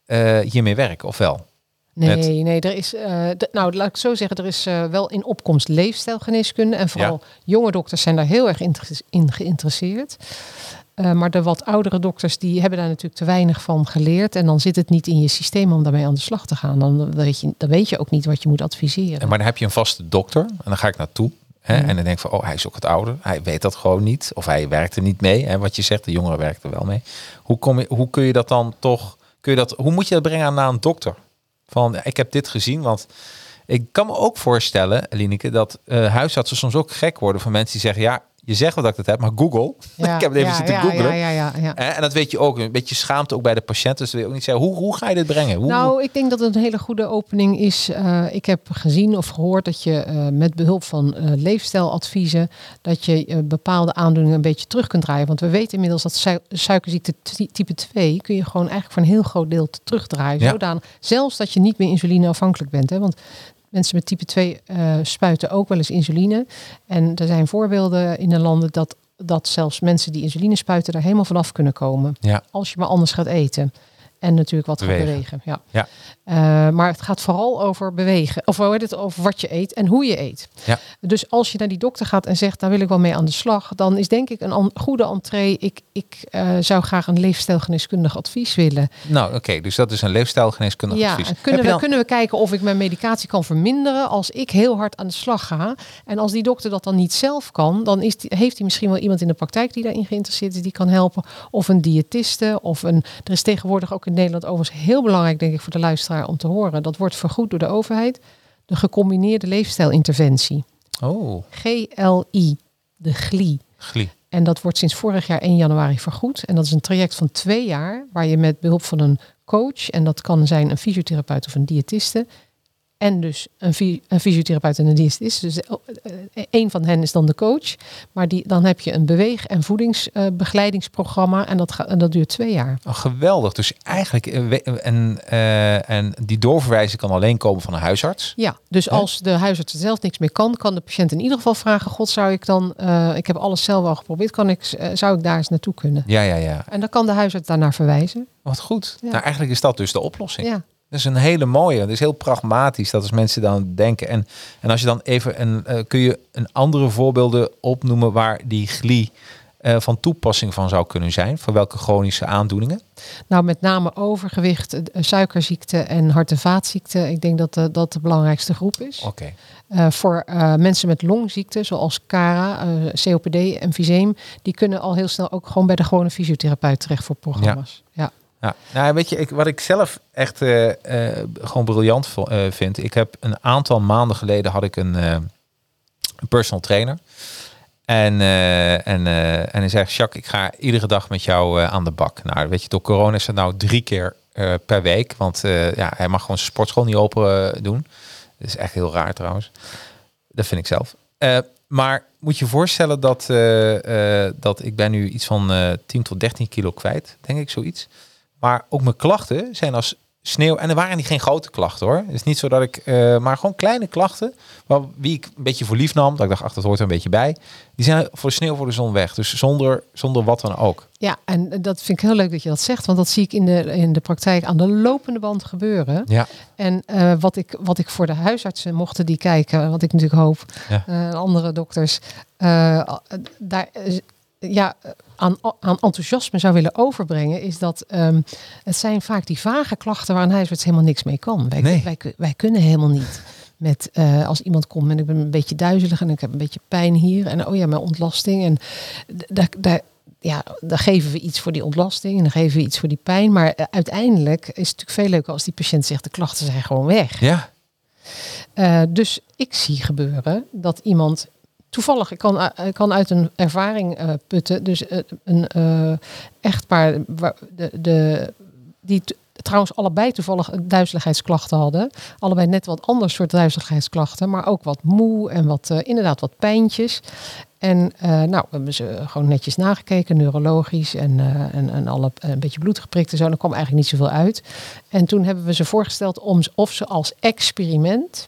eh, hiermee werken, of wel? Nee, Met- nee, er is, eh, nou laat ik zo zeggen, er is eh, wel in opkomst leefstijlgeneeskunde. En vooral jonge dokters zijn daar heel erg in geïnteresseerd. Maar de wat oudere dokters die hebben daar natuurlijk te weinig van geleerd. En dan zit het niet in je systeem om daarmee aan de slag te gaan. Dan weet je, dan weet je ook niet wat je moet adviseren. En Maar dan heb je een vaste dokter en dan ga ik naartoe. Hè, Mhm. En dan denk ik van, oh, hij is ook wat ouder. Hij weet dat gewoon niet. Of hij werkt er niet mee. Hè, wat je zegt, de jongeren werkt er wel mee. Hoe, kom je, hoe kun je dat dan toch... Kun je dat, hoe moet je dat brengen aan naar een dokter? Van, ik heb dit gezien, want... Ik kan me ook voorstellen, Elineke, dat eh, huisartsen soms ook gek worden van mensen die zeggen, ja, je zegt wel dat ik het heb, maar Google. Ja, ik heb het even ja, zitten ja, googlen. Ja, ja, ja, ja. Hè, En dat weet je ook, een beetje schaamte ook bij de patiënten. Dus dat wil je ook niet zeggen. Hoe, hoe ga je dit brengen? Hoe, Nou, ik denk dat het een hele goede opening is. Eh, ik heb gezien of gehoord dat je eh, met behulp van eh, leefstijladviezen dat je bepaalde aandoeningen een beetje terug kunt draaien. Want we weten inmiddels dat su- suikerziekte ty- type 2 kun je gewoon eigenlijk voor een heel groot deel terugdraaien. Zodanig, zelfs dat je niet meer insulineafhankelijk bent. Hè? Want mensen met type 2 eh, spuiten ook wel eens insuline. En er zijn voorbeelden in de landen dat, dat zelfs mensen die insuline spuiten daar helemaal vanaf kunnen komen. ja, Als je maar anders gaat eten. En natuurlijk wat Bewegen. gaat bewegen. Ja. Ja. Eh, maar het gaat vooral over bewegen. Of hoe het, over wat je eet en hoe je eet. Ja. Dus als je naar die dokter gaat en zegt, daar wil ik wel mee aan de slag. Dan is denk ik een goede entree. Ik, ik eh, zou graag een leefstijlgeneeskundig advies willen. nou oké, dus dat is een leefstijlgeneeskundig Ja, advies. kunnen we, dan- kunnen we kijken of ik mijn medicatie kan verminderen als ik heel hard aan de slag ga. En als die dokter dat dan niet zelf kan, dan is die, heeft hij misschien wel iemand in de praktijk die daarin geïnteresseerd is, die kan helpen. Of een diëtiste. Of een. Er is tegenwoordig ook in Nederland overigens heel belangrijk, denk ik, voor de luisteraar om te horen. Dat wordt vergoed door de overheid. De gecombineerde leefstijlinterventie. Oh, GLI. De GLI. glie. En dat wordt sinds vorig jaar 1 januari vergoed. En dat is een traject van twee jaar, waar je met behulp van een coach, en dat kan zijn een fysiotherapeut of een diëtiste, en dus een, fy- een fysiotherapeut en een diëtist. Dus eh, eh, één van hen is dan de coach. Maar die, dan heb je een beweeg- en voedingsbegeleidingsprogramma. en, dat en dat duurt twee jaar. Oh, geweldig. Dus eigenlijk, eh, en, en die doorverwijzing kan alleen komen van een huisarts. Ja, dus als de huisarts zelf niks meer kan, kan de patiënt in ieder geval vragen: God, zou ik dan, ik heb alles zelf al geprobeerd, kan ik, zou ik daar eens naartoe kunnen? Ja, ja, ja. En dan kan de huisarts daarnaar verwijzen. Wat goed. Ja. Nou, eigenlijk is dat dus de oplossing. Ja. Dat is een hele mooie. Dat is heel pragmatisch. Dat als mensen dan denken. En, en als je dan even een, eh, kun je een andere voorbeelden opnoemen waar die glie eh, van toepassing van zou kunnen zijn? Voor welke chronische aandoeningen? Nou, met name overgewicht, eh, suikerziekte en hart- en vaatziekten. Ik denk dat de, dat de belangrijkste groep is. Oké. Voor mensen met longziekten, zoals CARA, COPD, emfyseem, die kunnen al heel snel ook gewoon bij de gewone fysiotherapeut terecht voor programma's. Ja. Ja, nou weet je, ik, wat ik zelf echt eh, eh, gewoon briljant eh, vind. Ik heb een aantal maanden geleden had ik een, personal trainer. En, en, en hij zegt, Jacques, ik ga iedere dag met jou aan de bak. Nou, weet je, door corona is het nou drie keer per week. Want ja, hij mag gewoon zijn sportschool niet open doen. Dat is echt heel raar trouwens. Dat vind ik zelf. Maar moet je voorstellen dat, dat ik ben nu iets van eh 10 tot 13 kilo kwijt, denk ik, zoiets. Maar ook mijn klachten zijn als sneeuw. En er waren niet geen grote klachten hoor. Het is niet zo dat ik, eh, maar gewoon kleine klachten. Waar, wie ik een beetje voor lief nam. Dat ik dacht, ach, dat hoort er een beetje bij. Die zijn voor sneeuw voor de zon weg. Dus zonder, zonder wat dan ook. ja, en dat vind ik heel leuk dat je dat zegt, want dat zie ik in de, in de praktijk aan de lopende band gebeuren. Ja. En eh, wat, ik, wat ik voor de huisartsen, mochten die kijken, wat ik natuurlijk hoop, Ja. eh, andere dokters, daar ja, aan, aan enthousiasme zou willen overbrengen, is dat ehm, het zijn vaak die vage klachten waar een huisarts helemaal niks mee kan. Wij, Nee. wij, wij kunnen helemaal niet. Met, eh, als iemand komt en ik ben een beetje duizelig en ik heb een beetje pijn hier en oh ja, mijn ontlasting. En daar, daar, ja, dan geven we iets voor die ontlasting en dan geven we iets voor die pijn. Maar eh, uiteindelijk is het natuurlijk veel leuker als die patiënt zegt de klachten zijn gewoon weg. Ja. Eh, dus ik zie gebeuren dat iemand toevallig, ik kan, eh, ik kan uit een ervaring eh, putten, dus eh, een eh, echtpaar de, de, die trouwens allebei toevallig duizeligheidsklachten hadden, allebei net wat ander soort duizeligheidsklachten, maar ook wat moe en wat inderdaad wat pijntjes. En eh, nou, hebben ze gewoon netjes nagekeken, neurologisch en, en, en alle, een beetje bloed geprikt en zo. En er kwam eigenlijk niet zoveel uit. En toen hebben we ze voorgesteld om, of ze als experiment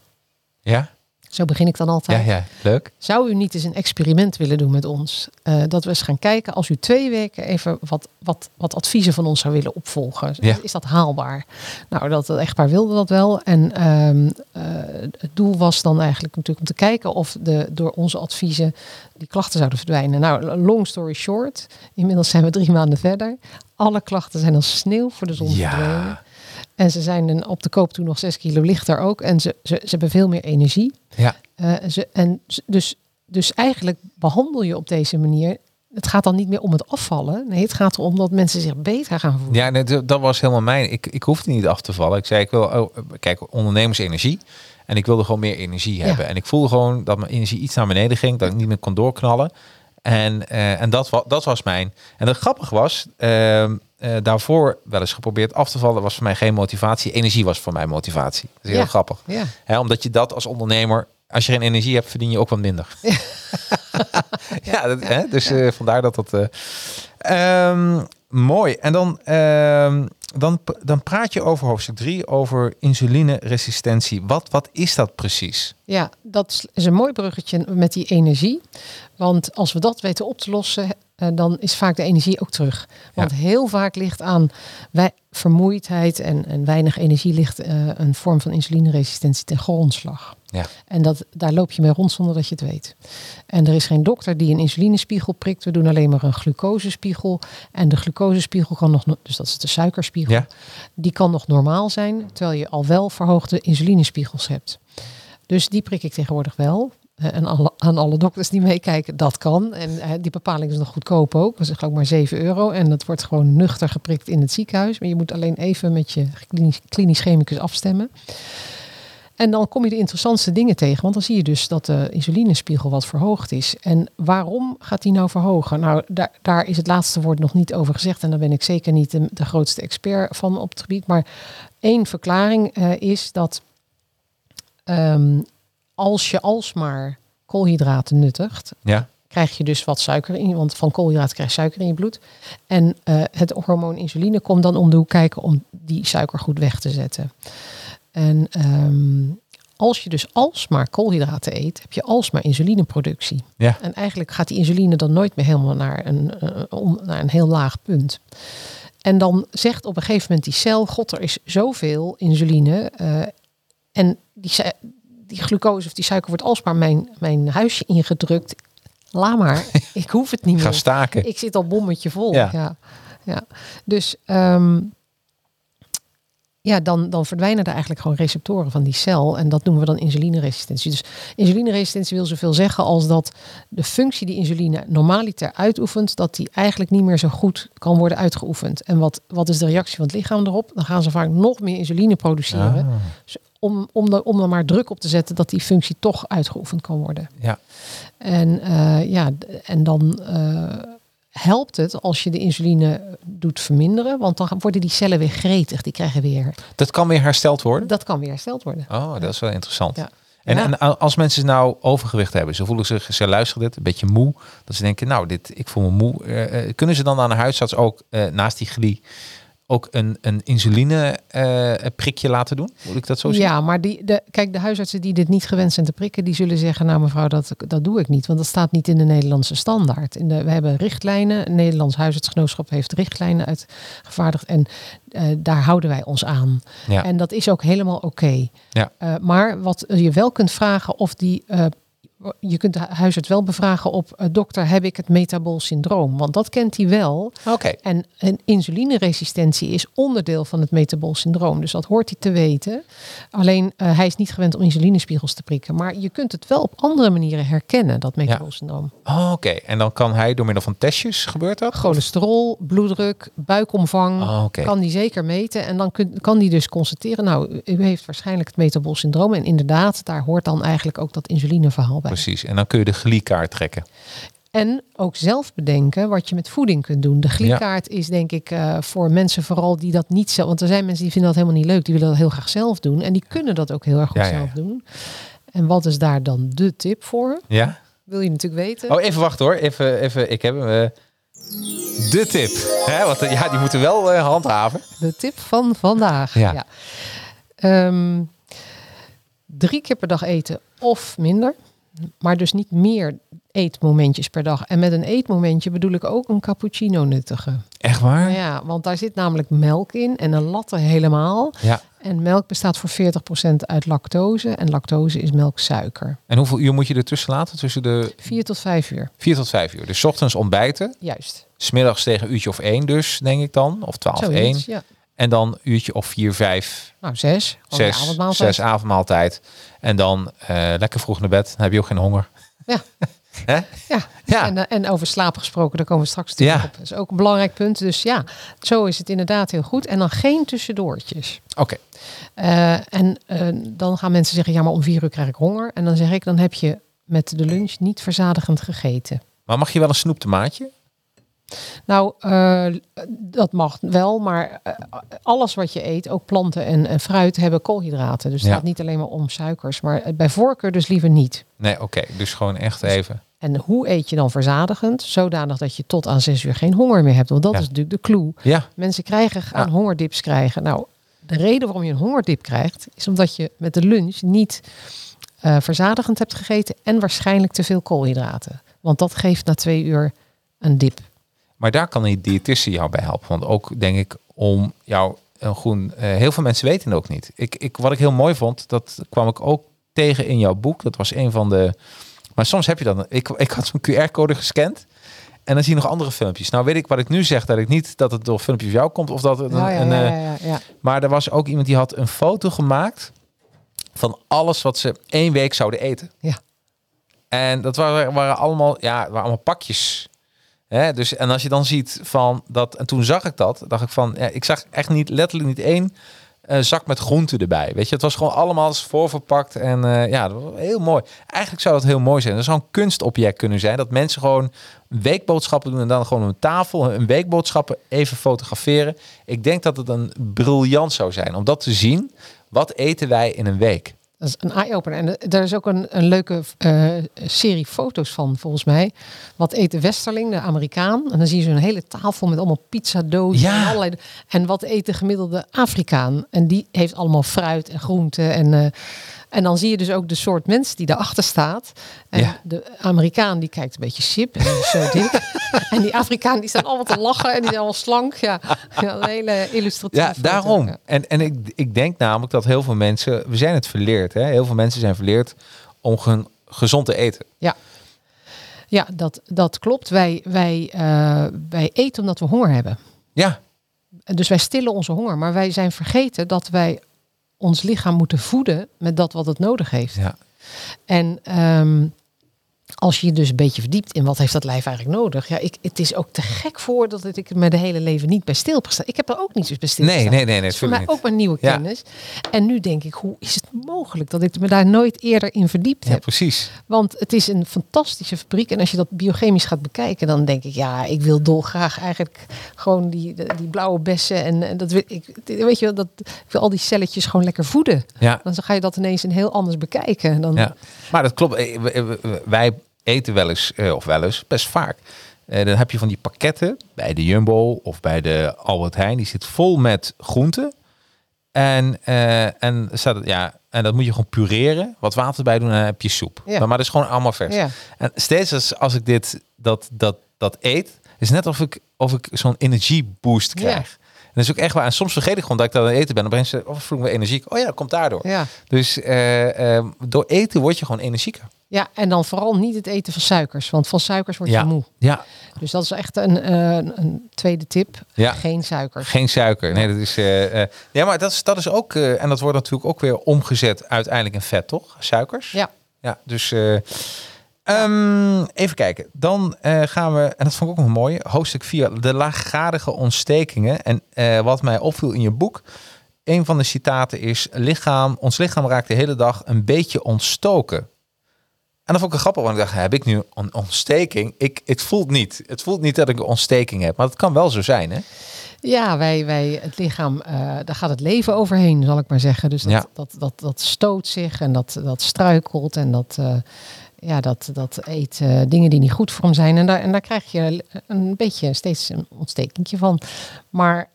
Ja. Zo begin ik dan Ja, altijd. ja, leuk. Zou u niet eens een experiment willen doen met ons? Eh, dat we eens gaan kijken als u twee weken even wat, wat, wat adviezen van ons zou willen opvolgen. Ja. Is dat haalbaar? Nou, dat het echtpaar wilde dat wel. En ehm, eh, het doel was dan eigenlijk natuurlijk om te kijken of de, door onze adviezen die klachten zouden verdwijnen. Nou, long story short. Inmiddels zijn we drie maanden verder. Alle klachten zijn als sneeuw voor de zon verdwenen. En ze zijn dan op de koop toen nog zes kilo lichter ook. En ze, ze, ze hebben veel meer energie. ja. Eh, ze, en dus, dus eigenlijk behandel je op deze manier. Het gaat dan niet meer om het afvallen. Nee, het gaat erom dat mensen zich beter gaan voelen. Ja, nee, dat was helemaal mijn. Ik, ik hoefde niet af te vallen. Ik zei, ik wil, oh, kijk, ondernemersenergie. En ik wilde gewoon meer energie Ja. hebben. En ik voelde gewoon dat mijn energie iets naar beneden ging. Dat ik niet meer kon doorknallen. En, eh, en dat, wa- dat was mijn. En het grappige was, ehm, eh, daarvoor wel eens geprobeerd af te vallen. Was voor mij geen motivatie. Energie was voor mij motivatie. Dat is heel Ja. grappig. Ja. Omdat je dat als ondernemer, als je geen energie hebt, verdien je ook wat minder. Ja, dat, Hè? dus eh, vandaar dat dat. eh, ehm, mooi. En dan, ehm, dan, dan praat je over hoofdstuk 3, over insulineresistentie. Wat, wat is dat precies? Ja, dat is een mooi bruggetje met die energie. Want als we dat weten op te lossen, eh, dan is vaak de energie ook terug. Want heel vaak ligt aan wij, vermoeidheid en, en weinig energie ligt eh, een vorm van insulineresistentie ten grondslag. Ja. En dat, daar loop je mee rond zonder dat je het weet. En er is geen dokter die een insulinespiegel prikt. We doen alleen maar een glucosespiegel. En de glucosespiegel kan nog, no- dus dat is de suikerspiegel, Ja. die kan nog normaal zijn, terwijl je al wel verhoogde insulinespiegels hebt. Dus die prik ik tegenwoordig wel. Eh, En aan alle dokters die meekijken, dat kan. En eh, die bepaling is nog goedkoop ook. Dat is ik maar 7 euro. En dat wordt gewoon nuchter geprikt in het ziekenhuis. Maar je moet alleen even met je klinisch, chemicus afstemmen. En dan kom je de interessantste dingen tegen. Want dan zie je dus dat de insulinespiegel wat verhoogd is. En waarom gaat die nou verhogen? Nou, daar, daar is het laatste woord nog niet over gezegd. En daar ben ik zeker niet de, de grootste expert van op het gebied. Maar één verklaring eh, is dat ehm, als je alsmaar koolhydraten nuttigt, Ja. krijg je dus wat suiker in, want van koolhydraten krijg je suiker in je bloed. En eh, het hormoon insuline komt dan om de hoek kijken om die suiker goed weg te zetten. En ehm, als je dus alsmaar koolhydraten eet, heb je alsmaar insulineproductie. Ja. En eigenlijk gaat die insuline dan nooit meer helemaal naar een, om, naar een heel laag punt. En dan zegt op een gegeven moment die cel, god, er is zoveel insuline. eh, en die, die glucose of die suiker wordt alsmaar mijn, mijn huisje ingedrukt. Laat maar, ik hoef het niet Ga meer. staken. Ik zit al bommetje vol. Ja. Ja. Ja, Dus ehm, ja, dan, dan verdwijnen er eigenlijk gewoon receptoren van die cel. En dat noemen we dan insulineresistentie. Dus insulineresistentie wil zoveel zeggen als dat de functie die insuline normaliter uitoefent, dat die eigenlijk niet meer zo goed kan worden uitgeoefend. En wat, wat is de reactie van het lichaam erop? Dan gaan ze vaak nog meer insuline produceren. Ah, Dus om, om, er, om er maar druk op te zetten dat die functie toch uitgeoefend kan worden. ja. En, eh, ja, en dan eh, helpt het als je de insuline doet verminderen, want dan worden die cellen weer gretig, die krijgen weer. Dat kan weer hersteld worden. Dat kan weer hersteld worden. Oh, dat is wel interessant. Ja. En, Ja. en als mensen nou overgewicht hebben, ze voelen zich, ze luisteren dit, een beetje moe, dat ze denken, nou, dit, ik voel me moe. Eh, kunnen ze dan aan de huisarts ook naast die glie ook een, een insuline eh, prikje laten doen? Moet ik dat zo zien? Ja, maar die, de, kijk, de huisartsen die dit niet gewend zijn te prikken, die zullen zeggen, nou mevrouw, dat, dat doe ik niet. Want dat staat niet in de Nederlandse standaard. In de, we hebben richtlijnen, het Nederlands huisartsgenootschap heeft richtlijnen uitgevaardigd en eh, daar houden wij ons aan. Ja. En dat is ook helemaal oké. Ja. Eh, maar wat je wel kunt vragen of die. Je kunt de huisarts wel bevragen op eh, dokter, heb ik het metabool syndroom? Want dat kent hij wel. Oké. En een insulineresistentie is onderdeel van het metabool syndroom. Dus dat hoort hij te weten. Alleen eh, hij is niet gewend om insulinespiegels te prikken. Maar je kunt het wel op andere manieren herkennen, dat metabool syndroom. Oh, Oké, en dan kan hij door middel van testjes, gebeurt dat? Cholesterol, bloeddruk, buikomvang. Oh. Kan die zeker meten. En dan kun, kan die dus constateren, nou, u- u heeft waarschijnlijk het metabool syndroom. En inderdaad, daar hoort dan eigenlijk ook dat insulineverhaal bij. Precies, en dan kun je de gliekaart trekken. En ook zelf bedenken wat je met voeding kunt doen. De gliekaart is denk ik eh, voor mensen vooral die dat niet zelf... Want er zijn mensen die vinden dat helemaal niet leuk. Die willen dat heel graag zelf doen. En die kunnen dat ook heel erg goed Ja, zelf doen. En wat is daar dan de tip voor? Ja? Wil je natuurlijk weten. Oh, even wachten hoor. Even, even ik heb hem. eh. de tip. Hè? Want ja, die moeten wel eh, handhaven. De tip van vandaag. Ja. Ehm, drie keer per dag eten of minder. Maar dus niet meer eetmomentjes per dag. En met een eetmomentje bedoel ik ook een cappuccino nuttigen. Echt waar? Ja, want daar zit namelijk melk in en een latte helemaal. Ja. En melk bestaat voor 40% uit lactose. En lactose is melksuiker. En hoeveel uur moet je ertussen laten? Tussen de 4 tot 5 uur, 4 tot 5 uur. Dus 's ochtends ontbijten. juist. Smiddags tegen een uurtje of 1 dus, denk ik dan. Of 12, 1. Zoiets, ja. En dan een uurtje of 4, 5, Nou, zes. 6, avondmaaltijd. 6 avondmaaltijd. En dan eh, lekker vroeg naar bed. Dan heb je ook geen honger. Ja. Hè? Ja, Ja. En, eh, en over slaap gesproken, daar komen we straks terug Ja. op. Dat is ook een belangrijk punt. Dus ja, zo is het inderdaad heel goed. En dan geen tussendoortjes. Oké. Eh, en dan gaan mensen zeggen, ja, maar om vier uur krijg ik honger. En dan zeg ik, dan heb je met de lunch niet verzadigend gegeten. Maar mag je wel een snoeptomaatje? Nou, eh, dat mag wel, maar eh, alles wat je eet, ook planten en, en fruit, hebben koolhydraten. Dus het Ja. gaat niet alleen maar om suikers, maar eh, bij voorkeur dus liever niet. Nee, oké. Dus gewoon echt even. En hoe eet je dan verzadigend? Zodanig dat je tot aan zes uur geen honger meer hebt. Want dat Ja. is natuurlijk de clue. Ja. Mensen krijgen, gaan Ja. hongerdips krijgen. Nou, de reden waarom je een hongerdip krijgt, is omdat je met de lunch niet verzadigend hebt gegeten en waarschijnlijk te veel koolhydraten. Want dat geeft na twee uur een dip. Maar daar kan die diëtiste jou bij helpen. Want ook denk ik om jou een groen. eh, heel veel mensen weten het ook niet. Ik, ik, wat ik heel mooi vond, dat kwam ik ook tegen in jouw boek. Dat was een van de. Maar soms heb je dan. Ik, ik had zo'n QR-code gescand. En dan zie je nog andere filmpjes. Nou weet ik wat ik nu zeg, dat ik niet dat het door filmpjes van jou komt. Of dat het een, Ja, ja, een, ja, eh, ja, ja, ja. Maar er was ook iemand die had een foto gemaakt van alles wat ze één week zouden eten. Ja. En dat waren, waren allemaal, ja, waren allemaal pakjes. Hè? Dus, en als je dan ziet van dat, en toen zag ik dat, dacht ik van, ja, ik zag echt niet, letterlijk niet één eh, zak met groenten erbij. Weet je, het was gewoon allemaal voorverpakt en eh, ja, dat was heel mooi. Eigenlijk zou dat heel mooi zijn. Dat zou een kunstobject kunnen zijn, dat mensen gewoon weekboodschappen doen en dan gewoon een tafel een weekboodschappen even fotograferen. Ik denk dat het een briljant zou zijn om dat te zien. Wat eten wij in een week? Dat is een eye-opener. En er is ook een, een leuke eh, serie foto's van, volgens mij. Wat eet de Westerling, de Amerikaan? En dan zie je zo'n hele tafel met allemaal pizzadozen. Ja. En, allerlei, en wat eet de gemiddelde Afrikaan? En die heeft allemaal fruit en groenten. En, eh, en dan zie je dus ook de soort mens die daarachter staat. En Ja. de Amerikaan die kijkt een beetje sip en is zo dik. en die Afrikaan die staan allemaal te lachen en die zijn allemaal slank. Ja, ja een hele illustratieve Ja, daarom. En, en ik, ik denk namelijk dat heel veel mensen, we zijn het verleerd. Hè? Heel veel mensen zijn verleerd om ge- gezond te eten. Ja, ja dat, dat klopt. Wij, wij, eh, wij eten omdat we honger hebben. Ja, Dus wij stillen onze honger. Maar wij zijn vergeten dat wij ons lichaam moeten voeden met dat wat het nodig heeft. ja. En ehm, als je je dus een beetje verdiept in wat heeft dat lijf eigenlijk nodig. Ja, ik, het is ook te gek voor dat ik er mijn hele leven niet bij stil gestaan. Ik heb er ook niet eens bij stil Nee, nee, nee, nee, is voor mij ook mijn nieuwe Ja. kennis. En nu denk ik, hoe is het mogelijk dat ik me daar nooit eerder in verdiept ja, heb? precies. Want het is een fantastische fabriek. En als je dat biochemisch gaat bekijken, dan denk ik, ja, ik wil dolgraag eigenlijk gewoon die, die blauwe bessen. En, en dat wil ik, weet je, wel, dat ik wil al die celletjes gewoon lekker voeden. Ja, Dan ga je dat ineens een heel anders bekijken. Dan, ja. Maar dat klopt. Eh, w- Wij eten wel eens, eh, of wel eens, best vaak. Eh, dan heb je van die pakketten bij de Jumbo of bij de Albert Heijn. Die zit vol met groenten. En, eh, en, staat, ja, en dat moet je gewoon pureren. Wat water erbij doen en dan heb je soep. Ja. Maar, maar dat is gewoon allemaal vers. Ja. En steeds als, als ik dit dat, dat, dat eet, is net of ik, of ik zo'n energieboost krijg. En dat is ook echt waar. En soms vergeet ik gewoon dat ik aan het eten ben. Dan breng je, of voel ik me energiek. Oh ja, dat komt daardoor. Ja. Dus door eten word je gewoon energieker. Ja, en dan vooral niet het eten van suikers. Want van suikers word je Ja. moe. Ja, Dus dat is echt een, eh, een tweede tip. Ja. Geen suikers. geen suiker. Nee, dat is. eh, eh, ja, maar dat is, dat is ook. en dat wordt natuurlijk ook weer omgezet uiteindelijk in vet, toch? Suikers. Ja. Ja, dus. eh, ehm, even kijken. Dan gaan we, en dat vond ik ook nog mooi, hoofdstuk 4, de laaggradige ontstekingen. En wat mij opviel in je boek, een van de citaten is: lichaam, ons lichaam raakt de hele dag een beetje ontstoken. En dat vond ik grappig, want ik dacht, heb ik nu een ontsteking? Ik, het voelt niet. Het voelt niet dat ik een ontsteking heb, maar het kan wel zo zijn, hè? Ja, wij, wij, het lichaam, eh, daar gaat het leven overheen, zal ik maar zeggen. Dus dat, Ja. dat, dat, dat stoot zich en dat, dat struikelt en dat, eh, ja, dat, dat eet eh, dingen die niet goed voor hem zijn. En daar, en daar krijg je een beetje steeds een ontstekentje van. Maar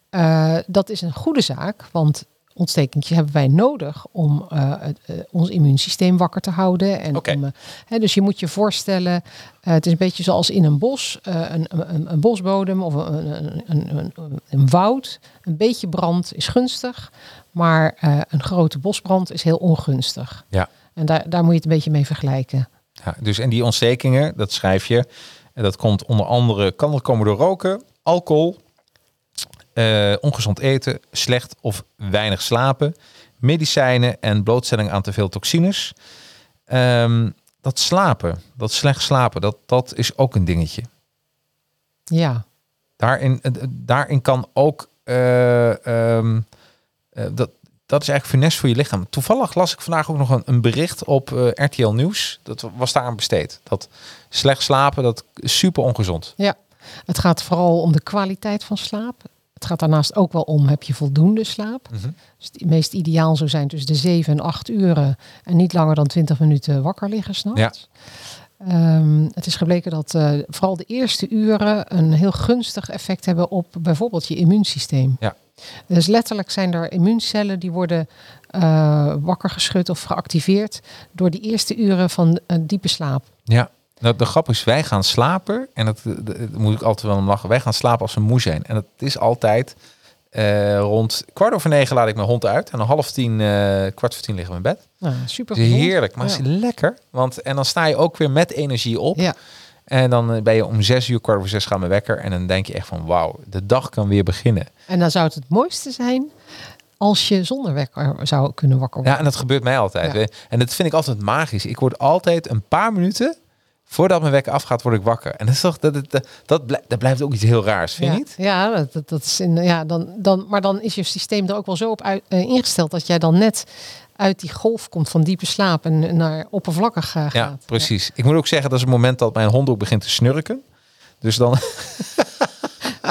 dat is een goede zaak, want ontstekentje hebben wij nodig om eh, het, eh, ons immuunsysteem wakker te houden. En om, eh, hè, dus je moet je voorstellen, het is een beetje zoals in een bos, een, een, een bosbodem of een, een, een, een, een woud. Een beetje brand is gunstig, maar een grote bosbrand is heel ongunstig. Ja. En daar, daar moet je het een beetje mee vergelijken. Ja, dus en die ontstekingen, dat schrijf je. En dat komt onder andere, kan er komen door roken, alcohol, eh, ongezond eten, slecht of weinig slapen, medicijnen en blootstelling aan te veel toxines. Ehm, dat slapen, dat slecht slapen, dat, dat is ook een dingetje. Ja, Daarin, eh, daarin kan ook, eh, ehm, eh, dat, dat is eigenlijk funest voor je lichaam. Toevallig las ik vandaag ook nog een, een bericht op RTL Nieuws. Dat was daar aan besteed. Dat slecht slapen, dat is super ongezond. Ja, het gaat vooral om de kwaliteit van slaap. Het gaat daarnaast ook wel om, heb je voldoende slaap? Mhm. Dus het meest ideaal zou zijn tussen de 7 en 8 uren en niet langer dan 20 minuten wakker liggen s'nachts. Ehm, het is gebleken dat eh, vooral de eerste uren een heel gunstig effect hebben op bijvoorbeeld je immuunsysteem. Ja. Dus letterlijk zijn er immuuncellen die worden eh, wakker geschud of geactiveerd door die eerste uren van eh, diepe slaap. Ja. Nou, de grap is, wij gaan slapen. En dat, dat- moet ik altijd wel om lachen. Wij gaan slapen als we moe zijn. En dat is altijd eh, rond kwart over negen laat ik mijn hond uit. En om half tien, eh, kwart voor tien liggen we in bed. Nou, super heerlijk, maar Ja. is lekker. Want, en dan sta je ook weer met energie op. Ja. En dan eh, ben je om zes uur, kwart over zes gaan we wekker. En dan denk je echt van wauw, de dag kan weer beginnen. En dan zou het het mooiste zijn als je zonder wekker zou kunnen wakker worden. Ja, en dat gebeurt mij altijd. Ja. En dat vind ik altijd magisch. Ik word altijd een paar minuten voordat mijn wekker afgaat, word ik wakker. En dat is toch, dat, dat, dat, dat blijft ook iets heel raars, vind ja. je niet? Ja, dat, dat, is in, ja dan, dan, maar dan is je systeem er ook wel zo op uit, eh, ingesteld dat jij dan net uit die golf komt van diepe slaap en naar oppervlakkig eh, gaat. Ja, precies. Ik moet ook zeggen, dat is het moment dat mijn hond ook begint te snurken. Dus dan.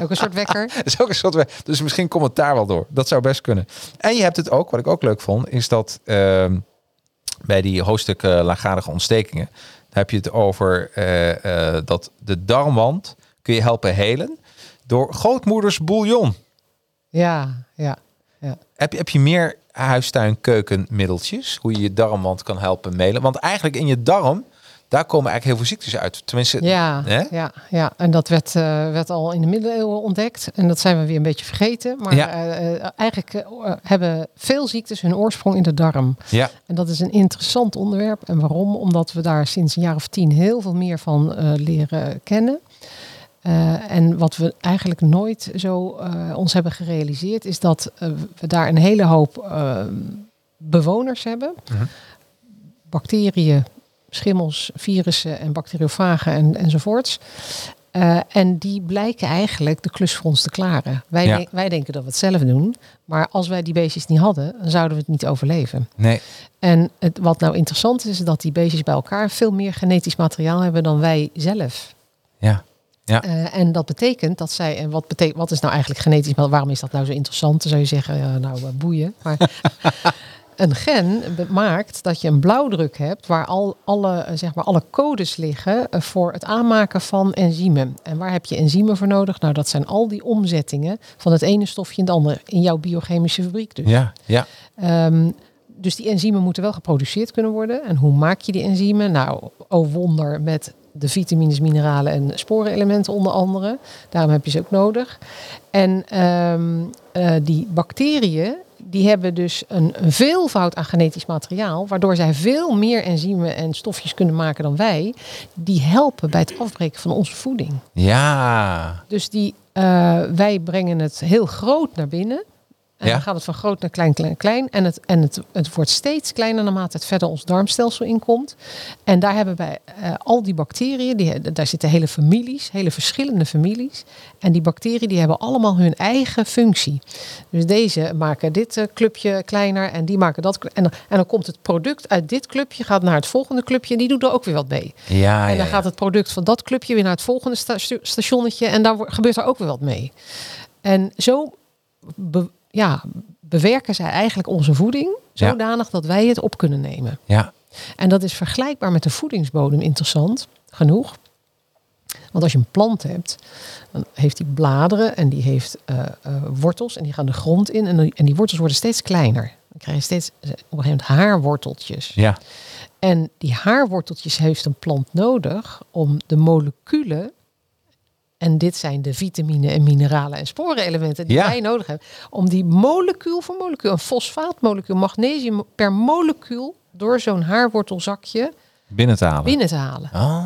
Ook een soort wekker. is ook een soort. we- Dus misschien komt het daar wel door. Dat zou best kunnen. En je hebt het ook, wat ik ook leuk vond, is dat ehm, bij die hoofdstukken laaggradige ontstekingen, heb je het over eh, eh, dat de darmwand kun je helpen helen door grootmoeders bouillon. Ja, ja. ja. Heb je, heb je meer huistuin keukenmiddeltjes hoe je je darmwand kan helpen melen? Want eigenlijk in je darm, daar komen eigenlijk heel veel ziektes uit. Tenminste, Ja, Hè? ja, ja, en dat werd, eh, werd al in de middeleeuwen ontdekt. En dat zijn we weer een beetje vergeten. Maar Ja. eh, eh, eigenlijk hebben veel ziektes hun oorsprong in de darm. ja, En dat is een interessant onderwerp. En waarom? Omdat we daar sinds een jaar of tien heel veel meer van leren kennen. En wat we eigenlijk nooit zo ons hebben gerealiseerd, is dat we daar een hele hoop bewoners hebben. Mhm. Bacteriën, schimmels, virussen en bacteriofagen en, enzovoorts. Eh, en die blijken eigenlijk de klus voor ons te klaren. Wij, Ja. wij denken dat we het zelf doen. Maar als wij die beestjes niet hadden, dan zouden we het niet overleven. nee, En het, wat nou interessant is, is dat die beestjes bij elkaar veel meer genetisch materiaal hebben dan wij zelf. ja, ja. Eh, en dat betekent dat zij, en wat, betekent, wat is nou eigenlijk genetisch, waarom is dat nou zo interessant? Dan zou je zeggen, ja, nou eh, boeien. Maar een gen maakt dat je een blauwdruk hebt waar al, alle, eh, zeg maar, alle codes liggen eh, voor het aanmaken van enzymen. En waar heb je enzymen voor nodig? Nou, dat zijn al die omzettingen van het ene stofje in het andere in jouw biochemische fabriek. Dus. ja, ja. Ehm, dus die enzymen moeten wel geproduceerd kunnen worden. En hoe maak je die enzymen? Nou, oh wonder, met de vitamines, mineralen en sporenelementen onder andere. Daarom heb je ze ook nodig. En ehm, eh, die bacteriën, die hebben dus een, een veelvoud aan genetisch materiaal, waardoor zij veel meer enzymen en stofjes kunnen maken dan wij. Die helpen bij het afbreken van onze voeding. Ja, Dus die, eh, wij brengen het heel groot naar binnen. En Ja. dan gaat het van groot naar klein, klein, klein. En, het, en het, het wordt steeds kleiner naarmate het verder ons darmstelsel inkomt. En daar hebben wij eh, al die bacteriën, die, daar zitten hele families, hele verschillende families. En die bacteriën die hebben allemaal hun eigen functie. Dus deze maken dit eh, clubje kleiner en die maken dat. En dan, en dan komt het product uit dit clubje, gaat naar het volgende clubje en die doet er ook weer wat mee. ja, En dan ja. gaat het product van dat clubje weer naar het volgende sta- stationnetje. En daar gebeurt er ook weer wat mee. En zo ja, bewerken zij eigenlijk onze voeding Ja. zodanig dat wij het op kunnen nemen. ja. En dat is vergelijkbaar met de voedingsbodem interessant genoeg. Want als je een plant hebt, dan heeft die bladeren en die heeft eh, eh, wortels en die gaan de grond in en, die- en die wortels worden steeds kleiner. Dan krijg je steeds eh, op een gegeven moment haarworteltjes. Ja. En die haarworteltjes heeft een plant nodig om de moleculen, en dit zijn de vitamine en mineralen en sporenelementen die Ja. wij nodig hebben, om die molecuul voor molecuul, een fosfaatmolecuul, magnesium per molecuul, door zo'n haarwortelzakje Binnen te halen. binnen te halen. Oh.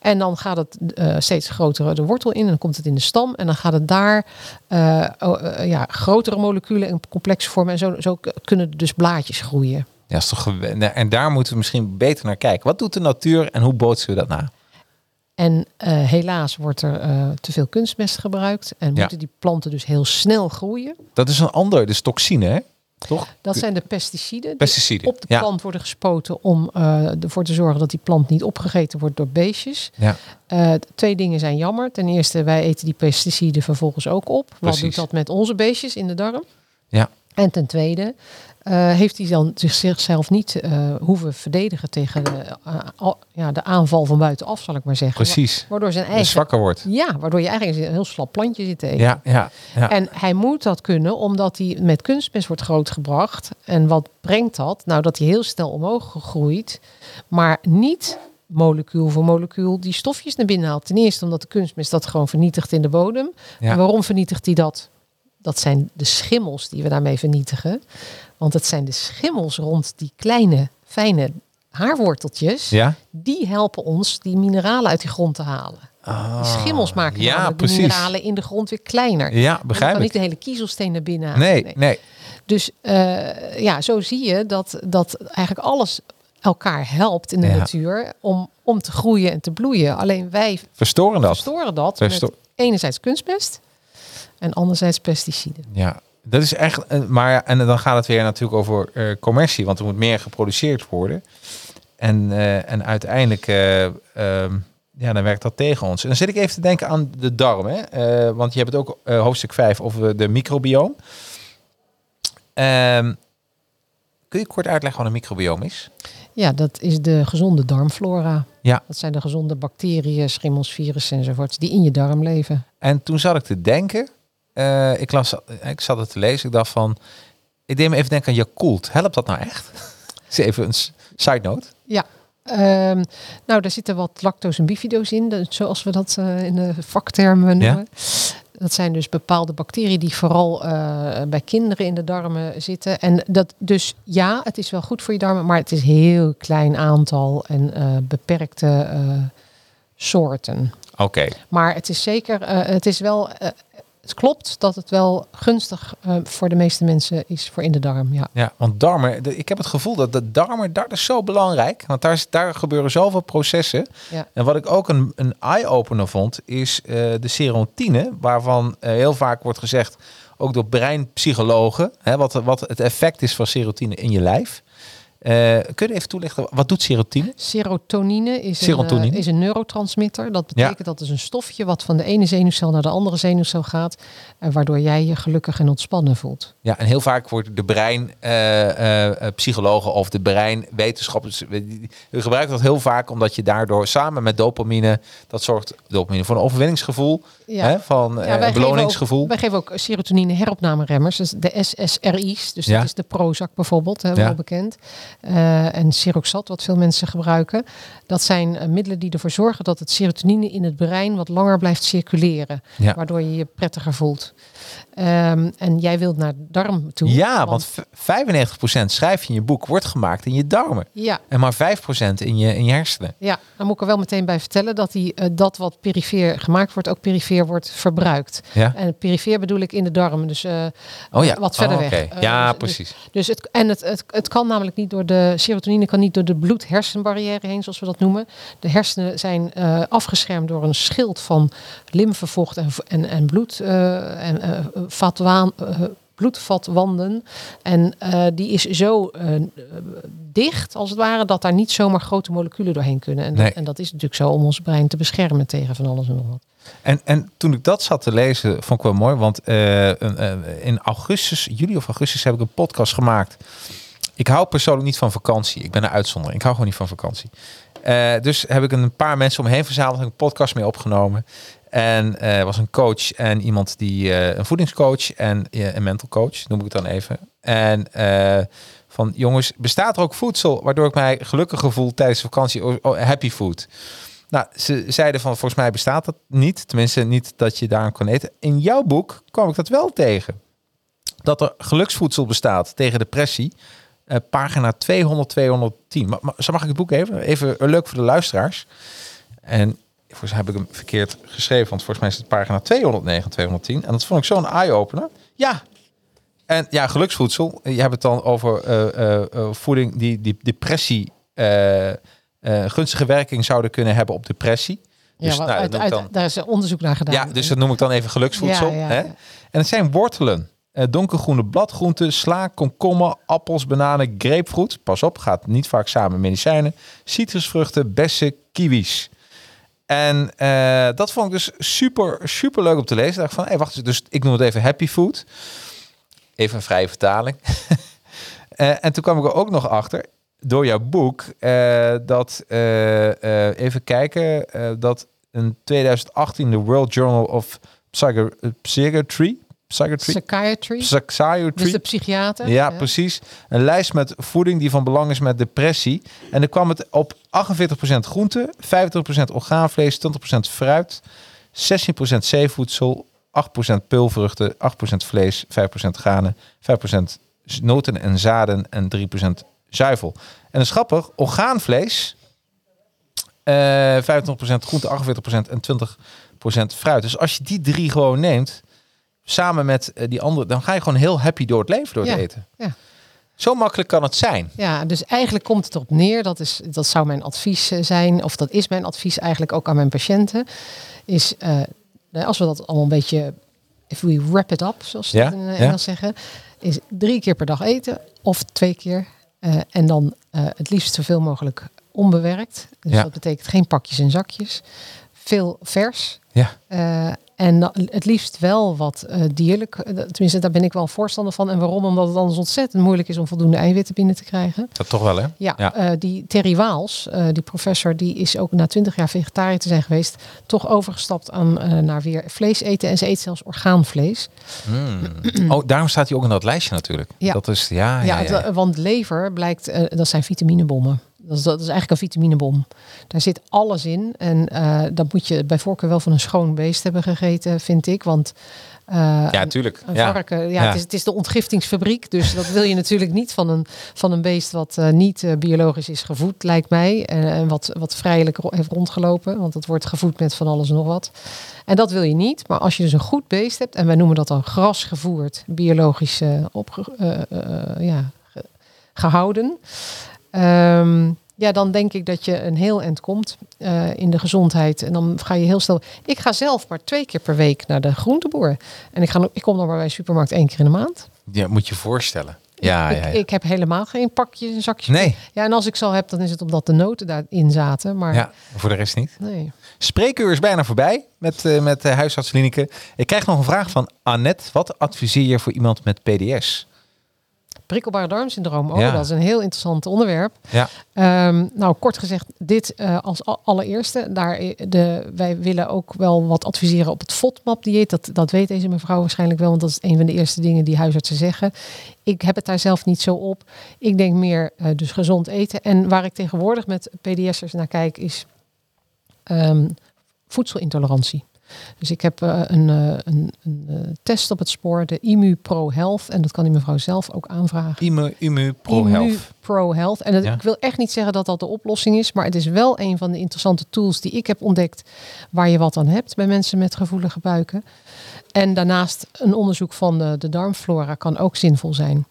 En dan gaat het eh, steeds grotere de wortel in en dan komt het in de stam en dan gaat het daar eh, eh, ja, grotere moleculen en complexen vormen en zo, zo kunnen dus blaadjes groeien. Ja, is toch en daar moeten we misschien beter naar kijken. Wat doet de natuur en hoe bootsen we dat na? En eh, helaas wordt er eh, te veel kunstmest gebruikt en Ja. moeten die planten dus heel snel groeien. Dat is een ander, dus toxine, hè? Toch? Dat zijn de pesticiden die Pesticiden. op de ja. plant worden gespoten om eh, ervoor te zorgen dat die plant niet opgegeten wordt door beestjes. Ja. Twee dingen zijn jammer. Ten eerste, wij eten die pesticiden vervolgens ook op. Wat Precies. doet dat met onze beestjes in de darm? Ja. En ten tweede, eh, heeft hij dan zich- zichzelf niet eh, hoeven verdedigen tegen de, eh, ja, de aanval van buitenaf, zal ik maar zeggen. Precies. Wa- Waardoor zijn Dus eigen... zwakker wordt. Ja, waardoor je eigenlijk een heel slap plantje zit te eten. Ja, ja, ja. En hij moet dat kunnen omdat hij met kunstmest wordt grootgebracht. En wat brengt dat? Nou, dat hij heel snel omhoog groeit, maar niet molecuul voor molecuul die stofjes naar binnen haalt. Ten eerste omdat de kunstmest dat gewoon vernietigt in de bodem. Ja. En waarom vernietigt hij dat? Dat zijn de schimmels die we daarmee vernietigen. Want het zijn de schimmels rond die kleine, fijne haarworteltjes. ja? Die helpen ons die mineralen uit die grond te halen. Die schimmels maken Ah, ja, de mineralen in de grond weer kleiner. Ja, begrijp kan ik. niet de hele kiezelsteen naar binnen halen. Nee, nee. Dus eh, ja, zo zie je dat, dat eigenlijk alles elkaar helpt in de Ja. natuur om, om te groeien en te bloeien. Alleen wij Verstoren dat. verstoren dat Versto- met enerzijds kunstmest en anderzijds pesticiden. Ja, dat is echt. eh, Maar en dan gaat het weer natuurlijk over eh, commercie, want er moet meer geproduceerd worden. En, eh, en uiteindelijk, eh, ehm, ja, dan werkt dat tegen ons. En dan zit ik even te denken aan de darm, hè? Want je hebt het ook hoofdstuk 5 over de microbioom. Ehm, kun je kort uitleggen wat een microbioom is? Ja, dat is de gezonde darmflora. Ja. Dat zijn de gezonde bacteriën, schimmels, virussen enzovoorts die in je darm leven. En toen zat ik te denken, eh, ik, las, ik zat het te lezen, ik dacht van, ik deed me even denken aan Yakult. Helpt dat nou echt? is even een side note. Ja. Ehm, nou, daar zitten wat lactose en bifido's in, zoals we dat eh, in de vaktermen Ja. noemen. Dat zijn dus bepaalde bacteriën die vooral eh, bij kinderen in de darmen zitten. En dat dus ja, het is wel goed voor je darmen, maar het is een heel klein aantal en eh, beperkte eh, soorten. Oké. Maar het is zeker, eh, het is wel, eh, het klopt dat het wel gunstig eh, voor de meeste mensen is voor in de darm. Ja. Ja, want darmen, de- ik heb het gevoel dat de darmen, dat is zo belangrijk. Want daar, daar gebeuren zoveel processen. Ja. En wat ik ook een, een eye-opener vond, is eh, de serotonine. Waarvan eh, heel vaak wordt gezegd, ook door breinpsychologen, hè, wat, wat het effect is van serotonine in je lijf. Eh, kun je even toelichten, wat doet serotonine? Serotonine is, Serotonine. Een, eh, is een neurotransmitter. Dat betekent dat is een stofje wat van de ene zenuwcel naar de andere zenuwcel gaat. En waardoor jij je gelukkig en ontspannen voelt. Ja, en heel vaak wordt de breinpsychologen of de breinwetenschappers, gebruiken dat heel vaak omdat je daardoor samen met dopamine, dat zorgt dopamine voor een overwinningsgevoel, hè, van eh, een beloningsgevoel. Geven ook, wij geven ook serotonine heropnameremmers. Dus de SSRI's. Dus Ja. dat is de Prozac bijvoorbeeld, hè, Ja. wel bekend. Eh, en Siroxat, wat veel mensen gebruiken. Dat zijn eh, middelen die ervoor zorgen dat het serotonine in het brein wat langer blijft circuleren. Ja. Waardoor je je prettiger voelt. Ehm, en jij wilt naar de darm toe. Ja, want v- 95% schrijf je in je boek wordt gemaakt in je darmen. Ja, En maar 5% in je, in je hersenen. Ja, dan moet ik er wel meteen bij vertellen dat die, eh, dat wat perifeer gemaakt wordt, ook perifeer wordt verbruikt. Ja? En perifeer bedoel ik in de darm, dus eh, Oh ja. wat verder Oh, weg. Ja, dus- precies. Dus het, en het, het, het kan namelijk niet door de serotonine kan niet door de bloed-hersenbarrière heen, zoals we dat noemen. De hersenen zijn eh, afgeschermd door een schild van lymfevocht en, en, en bloed eh, en eh, vatwaan. bloedvatwanden. En die is zo dicht, als het ware, dat daar niet zomaar grote moleculen doorheen kunnen. En, dat- en dat is natuurlijk zo om ons brein te beschermen tegen van alles en nog wat. En, en toen ik dat zat te lezen, vond ik wel mooi. Want in augustus, juli of augustus, heb ik een podcast gemaakt. Ik hou persoonlijk niet van vakantie. Ik ben een uitzondering. Ik hou gewoon niet van vakantie. Eh, dus heb ik een paar mensen omheen verzameld, heb ik een podcast mee opgenomen. En er was een coach en iemand die eh, een voedingscoach en een mental coach, noem ik het dan even. En van jongens, bestaat er ook voedsel waardoor ik mij gelukkiger voel tijdens de vakantie? Oh, happy food. Nou, ze zeiden van volgens mij bestaat dat niet. Tenminste, niet dat je daaraan kan eten. In jouw boek kwam ik dat wel tegen. Dat er geluksvoedsel bestaat tegen depressie. Eh, pagina 200, 210. Maar, maar, zo mag ik het boek even? Even leuk voor de luisteraars. En volgens mij heb ik hem verkeerd geschreven. Want volgens mij is het pagina 209, 210. En dat vond ik zo'n eye-opener. Ja. En ja, geluksvoedsel. Je hebt het dan over eh, eh, voeding die, die depressie... gunstige werking zouden kunnen hebben op depressie. Dus, ja, nou, uit, dan- daar is onderzoek naar gedaan. ja, dus dat noem ik dan even geluksvoedsel. Ja, ja, hè? En het zijn wortelen. Eh, donkergroene bladgroenten, sla, komkommer, appels, bananen, grapefruit. Pas op, gaat niet vaak samen met medicijnen. Citrusvruchten, bessen, kiwis. En eh, dat vond ik dus super, super leuk om te lezen. Ik van, wacht eens. Dus ik noem het even happy food. Even een vrije vertaling. Eh, en toen kwam ik er ook nog achter, door jouw boek, dat, even kijken, dat in 2018 de World Journal of Psychiatry, Psychiatry, Psychiatry. Psychiatry, Dus de psychiater. ja, precies. Een lijst met voeding die van belang is met depressie. En dan kwam het op 48% groente, 25% orgaanvlees, 20% fruit, 16% zeevoedsel, 8% peulvruchten, 8% vlees, 5% granen, 5% noten en zaden en 3% zuivel. En dat is grappig, orgaanvlees, eh 25% groente, 48% en 20% fruit. Dus als je die drie gewoon neemt, samen met eh, die andere, dan ga je gewoon heel happy door het leven door het Ja, eten. ja. Zo makkelijk kan het zijn. Ja, dus eigenlijk komt het erop neer, dat, is, dat zou mijn advies eh, zijn, of dat is mijn advies eigenlijk ook aan mijn patiënten, is eh, als we dat allemaal een beetje, if we wrap it up, zoals ze Ja, in ja. Engels zeggen, is drie keer per dag eten of twee keer. en dan het liefst zoveel mogelijk onbewerkt. Dus Ja. dat betekent geen pakjes en zakjes. Veel vers. Ja. En het liefst wel wat eh, dierlijk. Eh, Tenminste, daar ben ik wel een voorstander van. En waarom? Omdat het anders ontzettend moeilijk is om voldoende eiwitten binnen te krijgen. Dat toch wel, hè? Ja, Ja. eh, die Terry Waals, die professor, die is ook na twintig jaar vegetariër te zijn geweest, toch overgestapt aan naar weer vlees eten. En ze eet zelfs orgaanvlees. Mm. Oh, daarom staat hij ook in dat lijstje natuurlijk. Ja. Dat is, ja, ja, Ja, ja, het- want lever blijkt, dat zijn vitaminebommen. Dat is, dat is eigenlijk een vitaminebom. Daar zit alles in. En eh dat moet je bij voorkeur wel van een schoon beest hebben gegeten, vind ik. Want eh, Ja, tuurlijk. Een Ja. varken, ja, Ja. Het, is, het is de ontgiftingsfabriek. Dus dat wil je natuurlijk niet van een, van een beest wat eh, niet biologisch is gevoed, lijkt mij. En, wat, wat vrijelijk heeft rondgelopen. Want het wordt gevoed met van alles en nog wat. En dat wil je niet. Maar als je dus een goed beest hebt, en wij noemen dat dan grasgevoerd, biologisch opge, ja, ge- gehouden. Ehm, ja, dan denk ik dat je een heel eind komt eh, in de gezondheid. En dan ga je heel snel. Ik ga zelf maar twee keer per week naar de groenteboer. En ik, ga, ik kom dan maar bij de supermarkt één keer in de maand. Ja, moet je voorstellen. Ja, ik, ja, ja. ik heb helemaal geen pakjes en zakjes. Nee. Ja, en als ik zal heb, dan is het omdat de noten daarin zaten. Maar Ja, voor de rest niet. nee. Spreekuur is bijna voorbij met, eh met huisartsklinieken. Ik krijg nog een vraag van Annette. Wat adviseer je voor iemand met PDS? Prikkelbare darmsyndroom, oh, Ja. dat is een heel interessant onderwerp. Ja, Ehm, nou, kort gezegd, dit eh, als allereerste. Daar, i- de, wij willen ook wel wat adviseren op het FODMAP-dieet. Dat, dat weet deze mevrouw waarschijnlijk wel, want dat is een van de eerste dingen die huisartsen zeggen. Ik heb het daar zelf niet zo op. Ik denk meer eh, dus gezond eten. En waar ik tegenwoordig met PDS'ers naar kijk, is ehm, voedselintolerantie. Dus ik heb eh, een, eh, een, een eh, test op het spoor, de IMU Pro Health. En dat kan die mevrouw zelf ook aanvragen. Imu, Imu Pro Immu Health. Pro Health. En dat, Ja. ik wil echt niet zeggen dat dat de oplossing is, maar het is wel een van de interessante tools die ik heb ontdekt waar je wat aan hebt bij mensen met gevoelige buiken. En daarnaast een onderzoek van de, de darmflora kan ook zinvol zijn.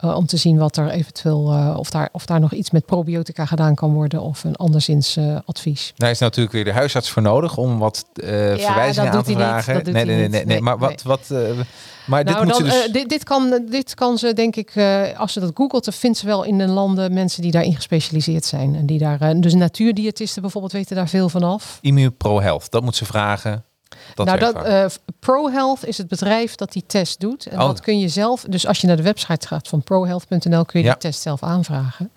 Eh, om te zien wat er eventueel, eh, of, daar, of daar nog iets met probiotica gedaan kan worden of een anderszins eh, advies. Daar is natuurlijk weer de huisarts voor nodig om wat verwijzingen aan te niet. vragen. Doet nee, nee, nee, niet. nee, Maar wat, wat maar dit nou, moet dan, ze dus. dit, dit, kan, dit kan ze denk ik, als ze dat googelt, dan vindt ze wel in de landen mensen die daarin gespecialiseerd zijn. En die daar, dus natuurdiëtisten bijvoorbeeld weten daar veel van af. Imu Pro Health, dat moet ze vragen. Dat nou, dat, eh, ProHealth is het bedrijf dat die test doet. En Oh. dat kun je zelf, dus als je naar de website gaat van prohealth.nl, kun je Ja. die test zelf aanvragen.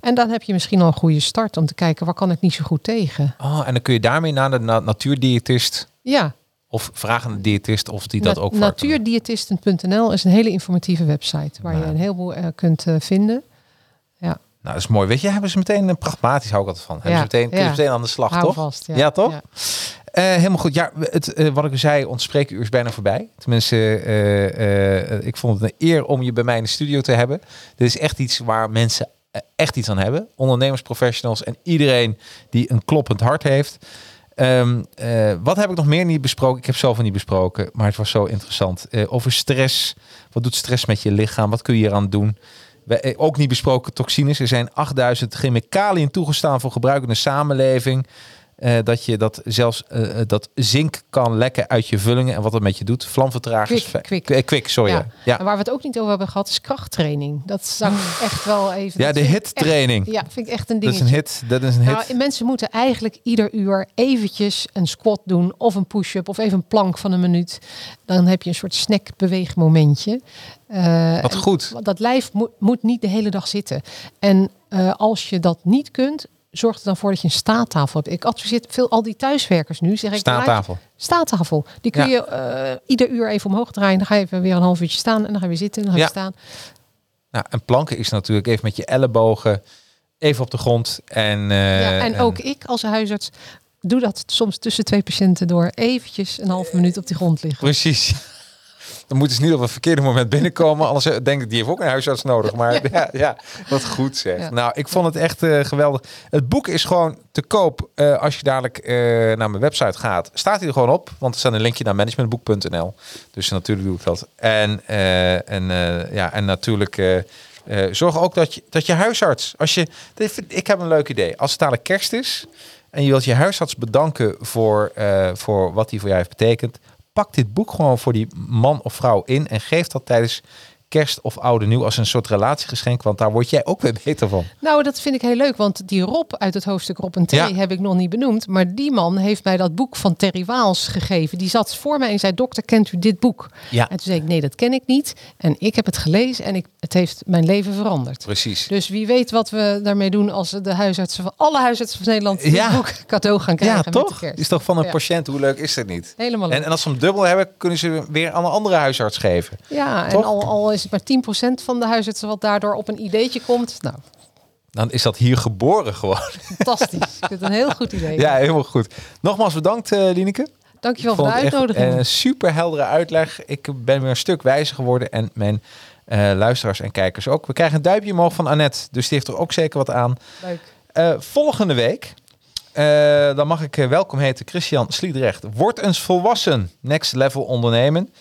En dan heb je misschien al een goede start om te kijken, waar kan ik niet zo goed tegen? Oh, en dan kun je daarmee naar de na- natuurdiëtist Ja, of vragen aan de diëtist of die dat na- ook kan natuurdiëtisten.nl is een hele informatieve website waar je Nou. een heleboel eh, kunt eh, vinden. Ja, Nou, dat is mooi. Weet je, hebben ze meteen een pragmatisch, hou ik altijd van. Hebben ze meteen, kun je ja. meteen aan de slag, hou toch? vast. Ja, toch? Ja. Helemaal goed. Ja, het, eh, wat ik zei, ons spreekuur is bijna voorbij. Tenminste, eh, eh, ik vond het een eer om je bij mij in de studio te hebben. Dit is echt iets waar mensen eh, echt iets aan hebben. Ondernemers, professionals en iedereen die een kloppend hart heeft. Ehm, eh, wat heb ik nog meer niet besproken? Ik heb zoveel niet besproken, maar het was zo interessant. Eh, over stress. Wat doet stress met je lichaam? Wat kun je eraan doen? Eh, ook niet besproken toxines. Er zijn 8000 chemicaliën toegestaan voor gebruik in de samenleving. Eh, dat je dat zelfs eh, eh, dat zink kan lekken uit je vullingen en wat dat met je doet. Vlamvertragers. Kwik, kwik. Kwik, sorry. Ja, Ja. En waar we het ook niet over hebben gehad, is krachttraining. Dat zou ik echt wel even... ja de echt- hit-training. Ja, vind ik echt een Dat is een hit. Dat is een hit. Nou, mensen moeten eigenlijk ieder uur eventjes een squat doen of een push-up of even een plank van een minuut. Dan heb je een soort snack-beweegmomentje. Eh, Wat goed. Dat lijf moet, moet niet de hele dag zitten. En als je dat niet kunt, zorg er dan voor dat je een staattafel hebt. Ik adviseer veel al die thuiswerkers nu. Zeg ik, Staattafel. Staattafel. Die kun Ja. je eh, ieder uur even omhoog draaien. Dan ga je even weer een half uurtje staan en dan ga je weer zitten en dan ga je Ja. staan. Nou, en planken is natuurlijk even met je ellebogen even op de grond. En, eh, ja, en ook ik als huisarts doe dat soms tussen twee patiënten door. Eventjes een half minuut op die grond liggen. Precies. Dan moeten ze niet op een verkeerde moment binnenkomen. Anders eh, denk ik, die heeft ook een huisarts nodig. Maar ja, ja, wat goed zeg. Ja. Nou, ik vond het echt eh, geweldig. Het boek is gewoon te koop eh, als je dadelijk naar mijn website gaat. Staat hij er gewoon op, want er staat een linkje naar managementboek.nl. Dus natuurlijk doe ik dat. En, en, ja, en natuurlijk... zorg ook dat je, dat je huisarts, als je, ik heb een leuk idee. Als het dadelijk kerst is en je wilt je huisarts bedanken voor, voor wat hij voor jou heeft betekend, pak dit boek gewoon voor die man of vrouw in en geef dat tijdens kerst of oude nieuw als een soort relatiegeschenk, want daar word jij ook weer beter van. Nou, dat vind ik heel leuk, want die Rob uit het hoofdstuk Rob en Terry Ja. heb ik nog niet benoemd. Maar die man heeft mij dat boek van Terry Waals gegeven. Die zat voor mij en zei, dokter, kent u dit boek? Ja. En toen zei ik, nee, dat ken ik niet. En ik heb het gelezen en ik, het heeft mijn leven veranderd. Precies. Dus wie weet wat we daarmee doen als de huisartsen van alle huisartsen van Nederland dit Ja. boek cadeau gaan krijgen Ja, toch? Is toch van een Ja. patiënt, hoe leuk is dat niet? Helemaal leuk. En, en als ze hem dubbel hebben, kunnen ze weer aan een andere huisarts geven. ja, en al, al is het maar 10% van de huisartsen wat daardoor op een ideetje komt. Nou, Dan is dat hier geboren gewoon. fantastisch. ik vind een heel goed idee. Ja, helemaal goed. Nogmaals bedankt, eh Lineke. Dankjewel voor de uitnodiging. Een super heldere uitleg. Ik ben weer een stuk wijzer geworden. En mijn eh, luisteraars en kijkers ook. We krijgen een duimpje omhoog van Annette. Dus die heeft er ook zeker wat aan. Leuk. Eh, volgende week. eh, dan mag ik eh, welkom heten Christian Sliedrecht. Word eens volwassen. Next level ondernemen.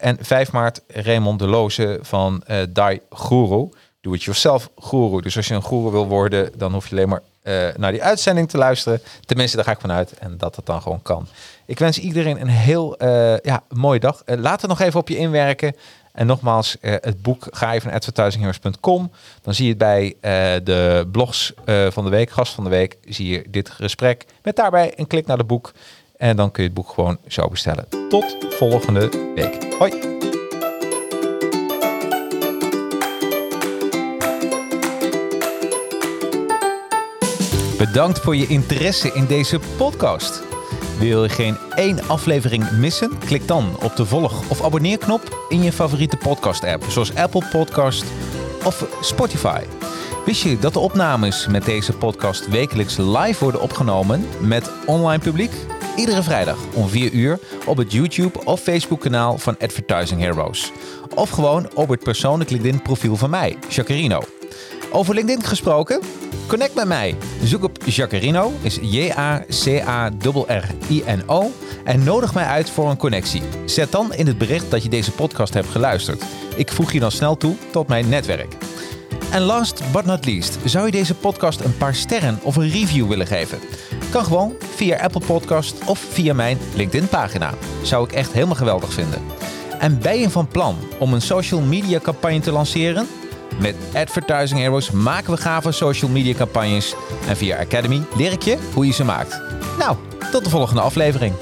En 5 maart Raymond de Loze van eh Dai Guru. Do it yourself guru. Dus als je een guru wil worden, dan hoef je alleen maar eh, naar die uitzending te luisteren. Tenminste, daar ga ik vanuit. En dat het dan gewoon kan. Ik wens iedereen een heel eh, ja, mooie dag. Laat het nog even op je inwerken. En nogmaals, het boek ga even naar advertisingheroes.com. Dan zie je het bij de blogs van de week, gast van de week, zie je dit gesprek. Met daarbij een klik naar het boek. En dan kun je het boek gewoon zo bestellen. Tot volgende week. Hoi! Bedankt voor je interesse in deze podcast. Wil je geen één aflevering missen? Klik dan op de volg- of abonneerknop in je favoriete podcast-app, zoals Apple Podcast of Spotify. Wist je dat de opnames met deze podcast wekelijks live worden opgenomen met online publiek? Iedere vrijdag om 4 uur op het YouTube of Facebook kanaal van Advertising Heroes. Of gewoon op het persoonlijk LinkedIn profiel van mij, Jacarino. Over LinkedIn gesproken? Connect met mij. Zoek op Jacarino, is J-A-C-A-R-R-I-N-O. En nodig mij uit voor een connectie. Zet dan in het bericht dat je deze podcast hebt geluisterd. Ik voeg je dan snel toe tot mijn netwerk. En last but not least, zou je deze podcast een paar sterren of een review willen geven? Kan gewoon via Apple Podcast of via mijn LinkedIn pagina. Zou ik echt helemaal geweldig vinden. En ben je van plan om een social media campagne te lanceren? Met Advertising Heroes maken we gave social media campagnes. En via Academy leer ik je hoe je ze maakt. Nou, tot de volgende aflevering.